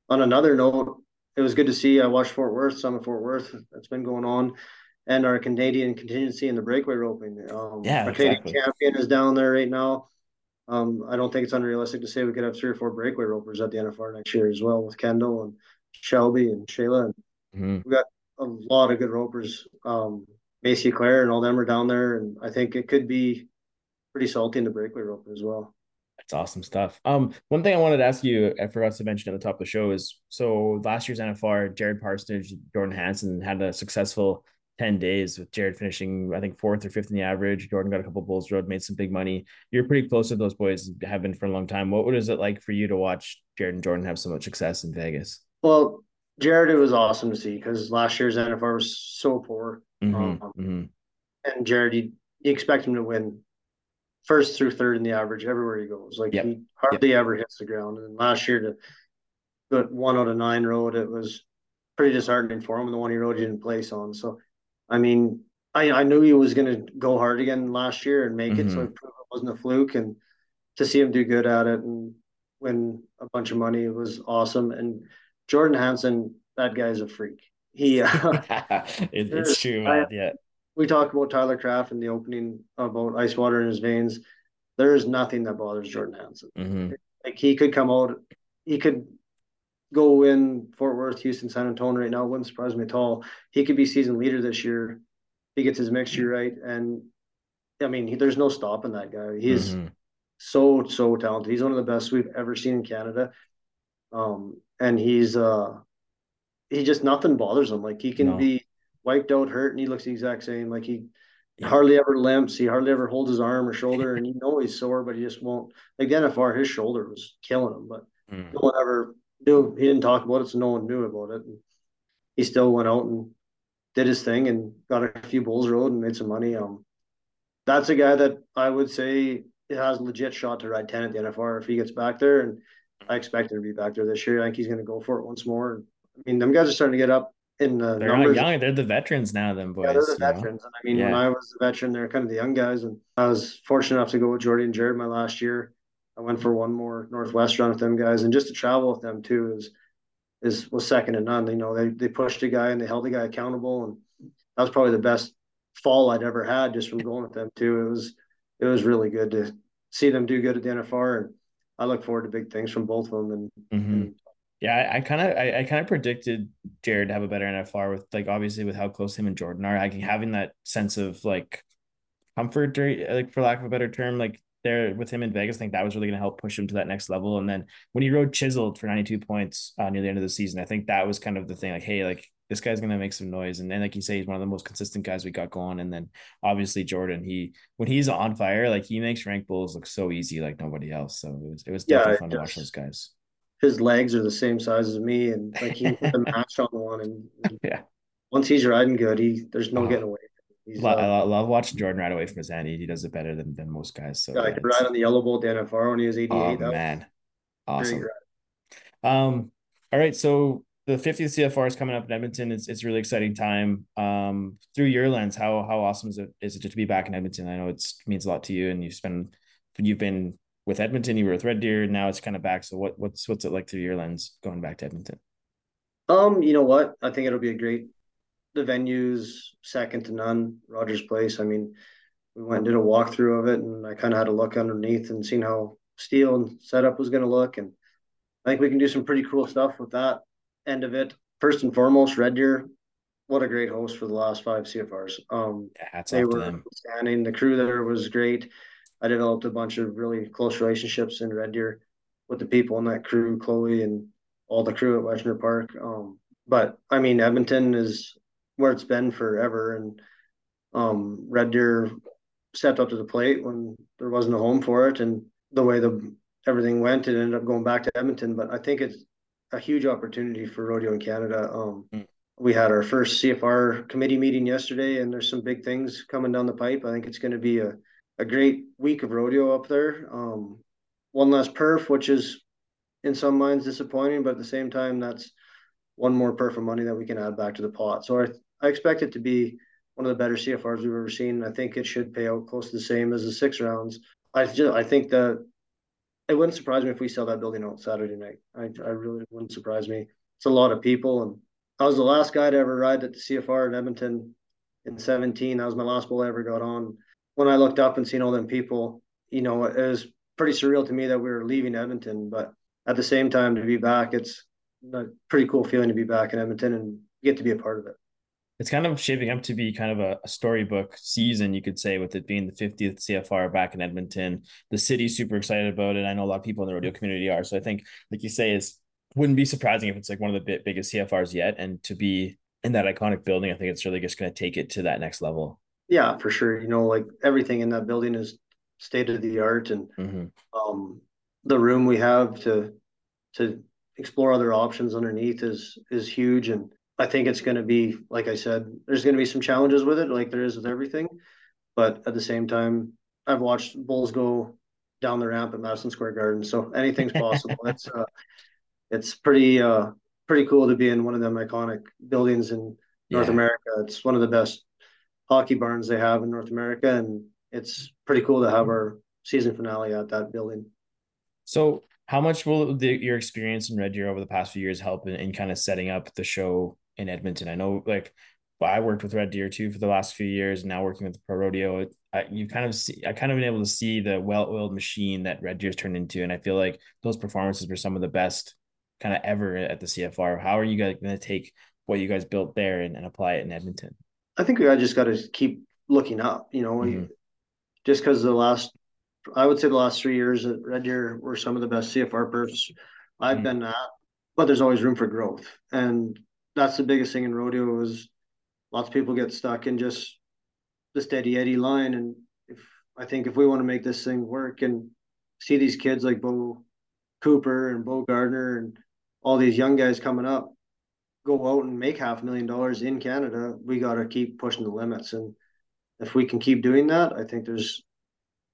on another note, it was good to see. I watched Fort Worth, some of Fort Worth that's been going on, and our Canadian contingency in the breakaway roping. Um, Yeah, our Canadian exactly. champion is down there right now. Um, I don't think it's unrealistic to say we could have three or four breakaway ropers at the NFR next year as well with Kendall and Shelby and Shayla. And Mhm. a lot of good ropers. Um, Macy Claire and all them are down there, and I think it could be pretty salty in the breakaway rope as well. That's awesome stuff. Um, one thing I wanted to ask you, I forgot to mention at the top of the show is so last year's NFR, Jared Parsonage, Jordan Hansen had a successful 10 days with Jared finishing, I think, fourth or fifth in the average. Jordan got a couple bulls road, made some big money. You're pretty close to those boys, have been for a long time. What was it like for you to watch Jared and Jordan have so much success in Vegas? Well, Jared, it was awesome to see because last year's NFR was so poor, Mhm, Um, mhm. and Jared, you, you expect him to win first through third in the average everywhere he goes. Like Yep. he hardly ever hits the ground. And last year to at one out of nine road, it was pretty disheartening for him. And the one he rode, he didn't place on. So, I mean, I, I knew he was going to go hard again last year and make it. So Mhm. it wasn't a fluke. And to see him do good at it and win a bunch of money was awesome. And Jordan Hansen, that guy's a freak. He, *laughs* It- it's true, *laughs* man. Yeah. we talked about Tyler Kraft in the opening about ice water in his veins. There is nothing that bothers Jordan Hansen. Mhm. Like he could come out, he could go win Fort Worth, Houston, San Antonio right now. Wouldn't surprise me at all. He could be season leader this year. He gets his mixture right, and I mean, he, there's no stopping that guy. He's Mhm. so so talented. He's one of the best we've ever seen in Canada. Um, and he's uh, he just nothing bothers him. Like he can No. be wiped out, hurt, and he looks the exact same. Like he Yeah. hardly ever limps. He hardly ever holds his arm or shoulder, *laughs* and you know he's sore, but he just won't. Like the NFR, his shoulder was killing him, but Mhm. no one ever knew. He didn't talk about it, so no one knew about it. And he still went out and did his thing and got a few bulls rode and made some money. Um, that's a guy that I would say has a legit shot to ride ten at the NFR if he gets back there, and I expect him to be back there this year. I think he's going to go for it once more. I mean, them guys are starting to get up in the They're not young. They're the veterans now, them boys. Yeah, they're the know? veterans. And I mean, when I was a veteran, they're kind of the young guys. And I was fortunate enough to go with Jordy and Jared my last year. I went for one more Northwest run with them guys, and just to travel with them too is is was second to none. You know, they they pushed a guy and they held the guy accountable, and that was probably the best fall I'd ever had just from going with them too. It was it was really good to see them do good at the NFR, and I look forward to big things from both of them. And, Mhm. and Yeah, I- I kind of I, I kind of predicted Jared to have a better NFR with like obviously with how close him and Jordan are, like having that sense of like comfort or like for lack of a better term, like there with him in Vegas, I think that was really gonna help push him to that next level. And then when he rode chiseled for 92 points uh, near the end of the season, I think that was kind of the thing, like, hey, like this guy's gonna make some noise. And then like you say, he's one of the most consistent guys we got going. And then obviously Jordan, he when he's on fire, like he makes rank bulls look so easy like nobody else. So it was it was definitely it fun to watch those guys. his legs are the same size as me, and like he put the *laughs* match on one, and, and Yeah. once he's riding good, he there's no Oh. getting away. He's Lo- uh, I love watching Jordan ride away from his hand. He, he does it better than, than most guys. So Yeah, I could ride on the yellow bolt NFR when he was 88. oh that man, awesome. Um, all right. So the 50th CFR is coming up in Edmonton. It's it's a really exciting time. Um, through your lens, how how awesome is it is it to be back in Edmonton? I know it means a lot to you, and you spend you've been with Edmonton, you were with Red Deer, now it's kind of back. So what what's what's it like through your lens going back to Edmonton? Um, you know what? I think it'll be a great. The venue's second to none. Rogers Place. I mean, we went and did a walkthrough of it, and I kind of had to look underneath and seen how steel and setup was going to look, and I think we can do some pretty cool stuff with that end of it. First and foremost, Red Deer, what a great host for the last five CFRs. Um, yeah, they were standing. The crew there was great. I developed a bunch of really close relationships in Red Deer with the people in that crew, Chloe and all the crew at Westerner Park. Um, but I mean, Edmonton is where it's been forever, and um, Red Deer stepped up to the plate when there wasn't a home for it, and the way the everything went, it ended up going back to Edmonton. But I think it's a huge opportunity for rodeo in Canada. Um, mm. We had our first CFR committee meeting yesterday, and there's some big things coming down the pipe. I think it's going to be a, a great week of rodeo up there. Um, one less perf, which is in some minds disappointing, but at the same time, that's one more perf of money that we can add back to the pot. So I, I expect it to be one of the better CFRs we've ever seen. I think it should pay out close to the same as the six rounds. I just I think that it wouldn't surprise me if we sell that building out Saturday night. I, I really wouldn't surprise me. It's a lot of people, and I was the last guy to ever ride at the CFR in Edmonton in 17. That was my last bowl I ever got on. When I looked up and seen all them people, you know, it was pretty surreal to me that we were leaving Edmonton. But at the same time, to be back, it's a pretty cool feeling to be back in Edmonton and get to be a part of it it's kind of shaping up to be kind of a, a, storybook season, you could say, with it being the 50th CFR back in Edmonton. The city's super excited about it. I know a lot of people in the rodeo community are. So I think, like you say, is wouldn't be surprising if it's like one of the biggest CFRs yet. And to be in that iconic building, I think it's really just going to take it to that next level. Yeah, for sure. You know, like everything in that building is state of the art, and mm-hmm. um, the room we have to to explore other options underneath is is huge and I think it's going to be, like I said, there's going to be some challenges with it, like there is with everything. But at the same time, I've watched bulls go down the ramp at Madison Square Garden, so anything's *laughs* possible. it's uh, it's pretty uh, pretty cool to be in one of them iconic buildings in North yeah. America. It's one of the best hockey barns they have in North America, and it's pretty cool to have our season finale at that building. So, how much will the, your experience in Red Deer over the past few years help in, in kind of setting up the show in Edmonton. I know like I worked with Red Deer too for the last few years, and now working with the Pro Rodeo. I, you kind of see, I kind of been able to see the well-oiled machine that Red Deer's turned into, and I feel like those performances were some of the best kind of ever at the CFR. How are you guys going to take what you guys built there and, and apply it in Edmonton? I think I just got to keep looking up. You know, mm-hmm. just because the last, I would say the last three years at Red Deer were some of the best CFR perfs I've mm-hmm. been at, but there's always room for growth, and that's the biggest thing in rodeo is lots of people get stuck in just the steady Eddie line. And if I think if we want to make this thing work and see these kids like Beau Cooper and Bo Gardner and all these young guys coming up go out and make half a million dollars in Canada, we got to keep pushing the limits. And if we can keep doing that, I think there's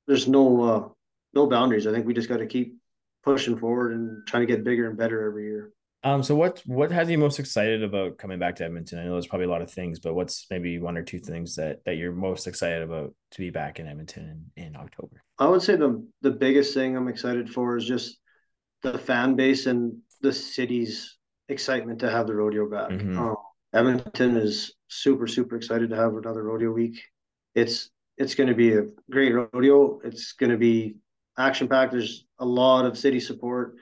there's no uh, no boundaries. I think we just got to keep pushing forward and trying to get bigger and better every year. Um, so what what has you most excited about coming back to Edmonton? I know there's probably a lot of things, but what's maybe one or two things that that you're most excited about to be back in Edmonton in, in October? I would say the the biggest thing I'm excited for is just the fan base and the city's excitement to have the rodeo back. Mm-hmm. Um, Edmonton is super super excited to have another rodeo week. It's it's going to be a great rodeo. It's going to be action packed. There's a lot of city support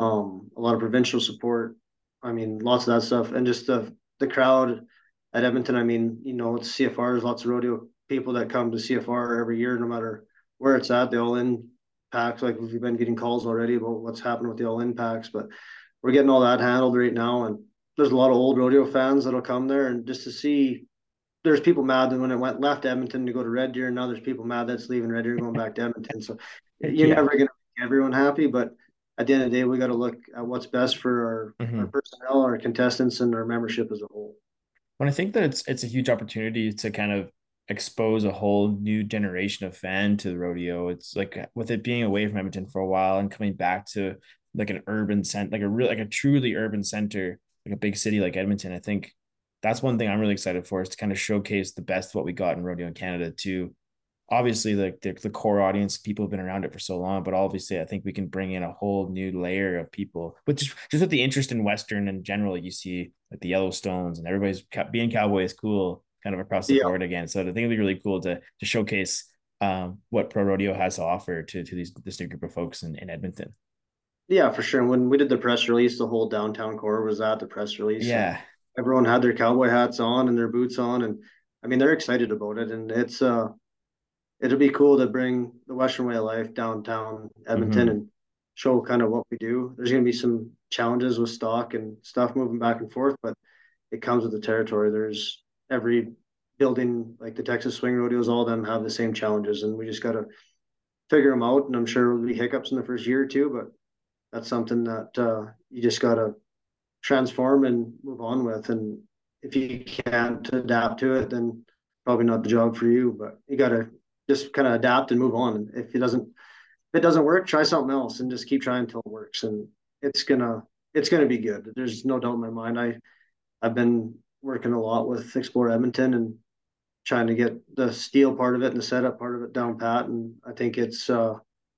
um, a lot of provincial support. I mean, lots of that stuff, and just the the crowd at Edmonton. I mean, you know, it's CFR. There's lots of rodeo people that come to CFR every year, no matter where it's at. The all in packs, like we've been getting calls already about what's happening with the all in packs, but we're getting all that handled right now. And there's a lot of old rodeo fans that'll come there, and just to see. There's people mad that when it went left Edmonton to go to Red Deer, and now there's people mad that's leaving Red Deer going back to Edmonton. So *laughs* you're yeah. never going to make everyone happy, but at the end of the day, we got to look at what's best for our, mm-hmm. our personnel, our contestants, and our membership as a whole. When I think that it's it's a huge opportunity to kind of expose a whole new generation of fan to the rodeo. It's like with it being away from Edmonton for a while and coming back to like an urban center, like a real like a truly urban center. like a big city like Edmonton, I think that's one thing I'm really excited for is to kind of showcase the best of what we got in rodeo in Canada to obviously like the, the core audience people have been around it for so long but obviously i think we can bring in a whole new layer of people but just just with the interest in western in general you see like the yellowstones and everybody's being cowboy is cool kind of across the yeah. board again. So i think it'd be really cool to to showcase um, what pro rodeo has to offer to to these this new group of folks in, in edmonton. Yeah for sure. When we did the press release the whole downtown core was at the press release yeah. everyone had their cowboy hats on and their boots on and i mean they're excited about it and it's uh it'll be cool to bring the Western way of life downtown Edmonton mm-hmm. and show kind of what we do. There's going to be some challenges with stock and stuff moving back and forth, but it comes with the territory. There's every building like the Texas Swing Rodeos, all of them have the same challenges, and we just got to figure them out. And I'm sure there'll be hiccups in the first year or two, but that's something that uh, you just got to transform and move on with. And if you can't adapt to it, then probably not the job for you. But you got to just kind of adapt and move on. And if it doesn't, if it doesn't work, try something else and just keep trying until it works. And it's gonna, it's gonna be good. There's no doubt in my mind. I, I've been working a lot with Explore Edmonton and trying to get the steel part of it and the setup part of it down pat. And I think it's, uh,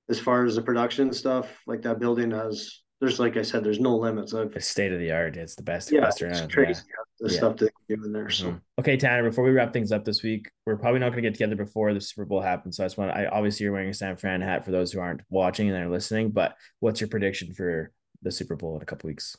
as far as the production stuff, like that building has there's like I said, there's no limits. I've, it's state of the art. It's the best. Yeah, it's crazy yeah. The yeah. stuff that we do in there. So mm-hmm. okay, Tanner. Before we wrap things up this week, we're probably not going to get together before the Super Bowl happens. So I just want. I obviously you're wearing a San Fran hat for those who aren't watching and are listening. But what's your prediction for the Super Bowl in a couple weeks?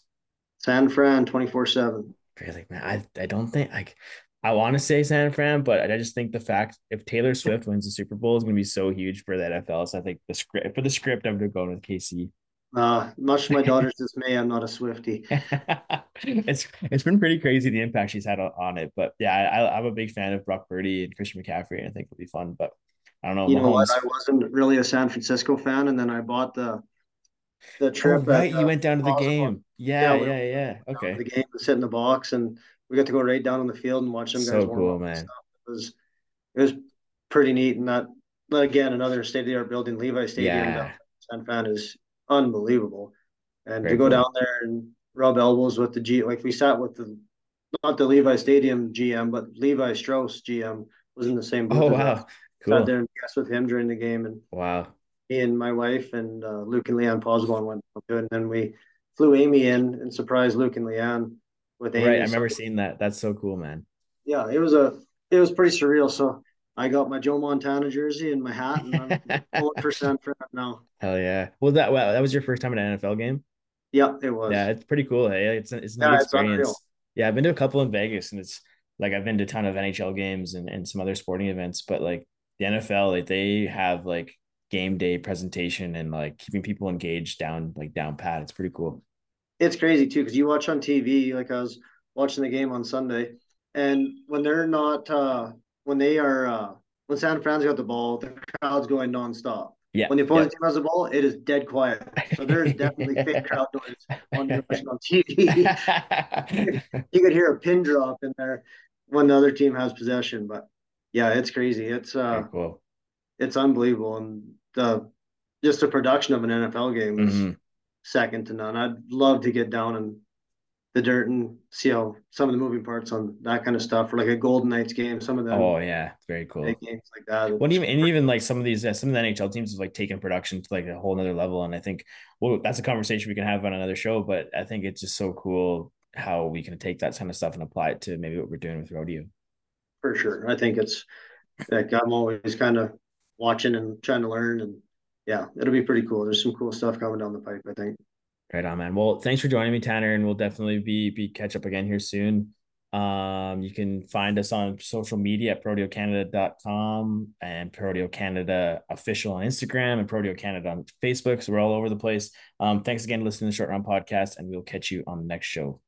San Fran, twenty four seven. Really, man. I I don't think like. I want to say San Fran, but I just think the fact if Taylor Swift wins the Super Bowl is going to be so huge for the NFL. So I think the script for the script, I'm going to go with KC. Uh, much to my *laughs* daughter's dismay, I'm not a Swifty. *laughs* it's it's been pretty crazy the impact she's had on, it, but yeah, I, I'm a big fan of Brock Purdy and Christian McCaffrey, and I think it'll be fun. But I don't know. You Mahomes. know what? I wasn't really a San Francisco fan, and then I bought the the trip. Oh, right, at, you went down to the game. Yeah, yeah, yeah. yeah. Okay. The game, sit in the box, and we got to go right down on the field and watch them guys. So cool, man. It was it was pretty neat, and that again another state of the art building, Levi Stadium. Yeah. San Fran is unbelievable. And Very to go cool. down there and rub elbows with the G, like we sat with the not the Levi Stadium GM, but Levi Strauss GM was in the same booth. Oh wow, cool. Sat there and guest with him during the game, and wow, me and my wife and uh, Luke and Leanne Posbon went to it, and then we flew Amy in and surprised Luke and Leanne with Amy. Right, I remember seeing that. That's so cool, man. Yeah, it was a it was pretty surreal. So I got my Joe Montana jersey and my hat, and I'm *laughs* one percent for it now. Hell yeah! Well, that wow, that was your first time at an NFL game. Yeah, it was. Yeah, it's pretty cool. Hey, it's it's a yeah, experience. It's yeah, I've been to a couple in Vegas, and it's like I've been to a ton of NHL games and, and some other sporting events, but like the NFL, like they have like game day presentation and like keeping people engaged down like down pat. It's pretty cool. It's crazy too because you watch on TV. Like I was watching the game on Sunday, and when they're not uh when they are uh, when San Fran's got the ball, the crowd's going nonstop. Yeah. When the opponent yeah. team has the ball, it is dead quiet. So there is definitely fake *laughs* crowd noise on on TV. *laughs* you could hear a pin drop in there when the other team has possession. But yeah, it's crazy. It's uh, Very cool. It's unbelievable, and the just the production of an NFL game is mm-hmm. second to none. I'd love to get down and the dirt and see how some of the moving parts on that kind of stuff, or like a Golden Knights game, some of them. Oh yeah, very cool. Games like that. Well, even and even like some of these, uh, some of the NHL teams have like taken production to like a whole other level, and I think well, that's a conversation we can have on another show. But I think it's just so cool how we can take that kind of stuff and apply it to maybe what we're doing with rodeo. For sure, I think it's like I'm always kind of watching and trying to learn, and yeah, it'll be pretty cool. There's some cool stuff coming down the pipe. I think. Right on, man. Well, thanks for joining me, Tanner, and we'll definitely be be catch up again here soon. Um, you can find us on social media at proteocanada.com and Prodeo Canada official on Instagram and Prodeo Canada on Facebook. So we're all over the place. Um, thanks again for listening to the Short Round Podcast, and we'll catch you on the next show.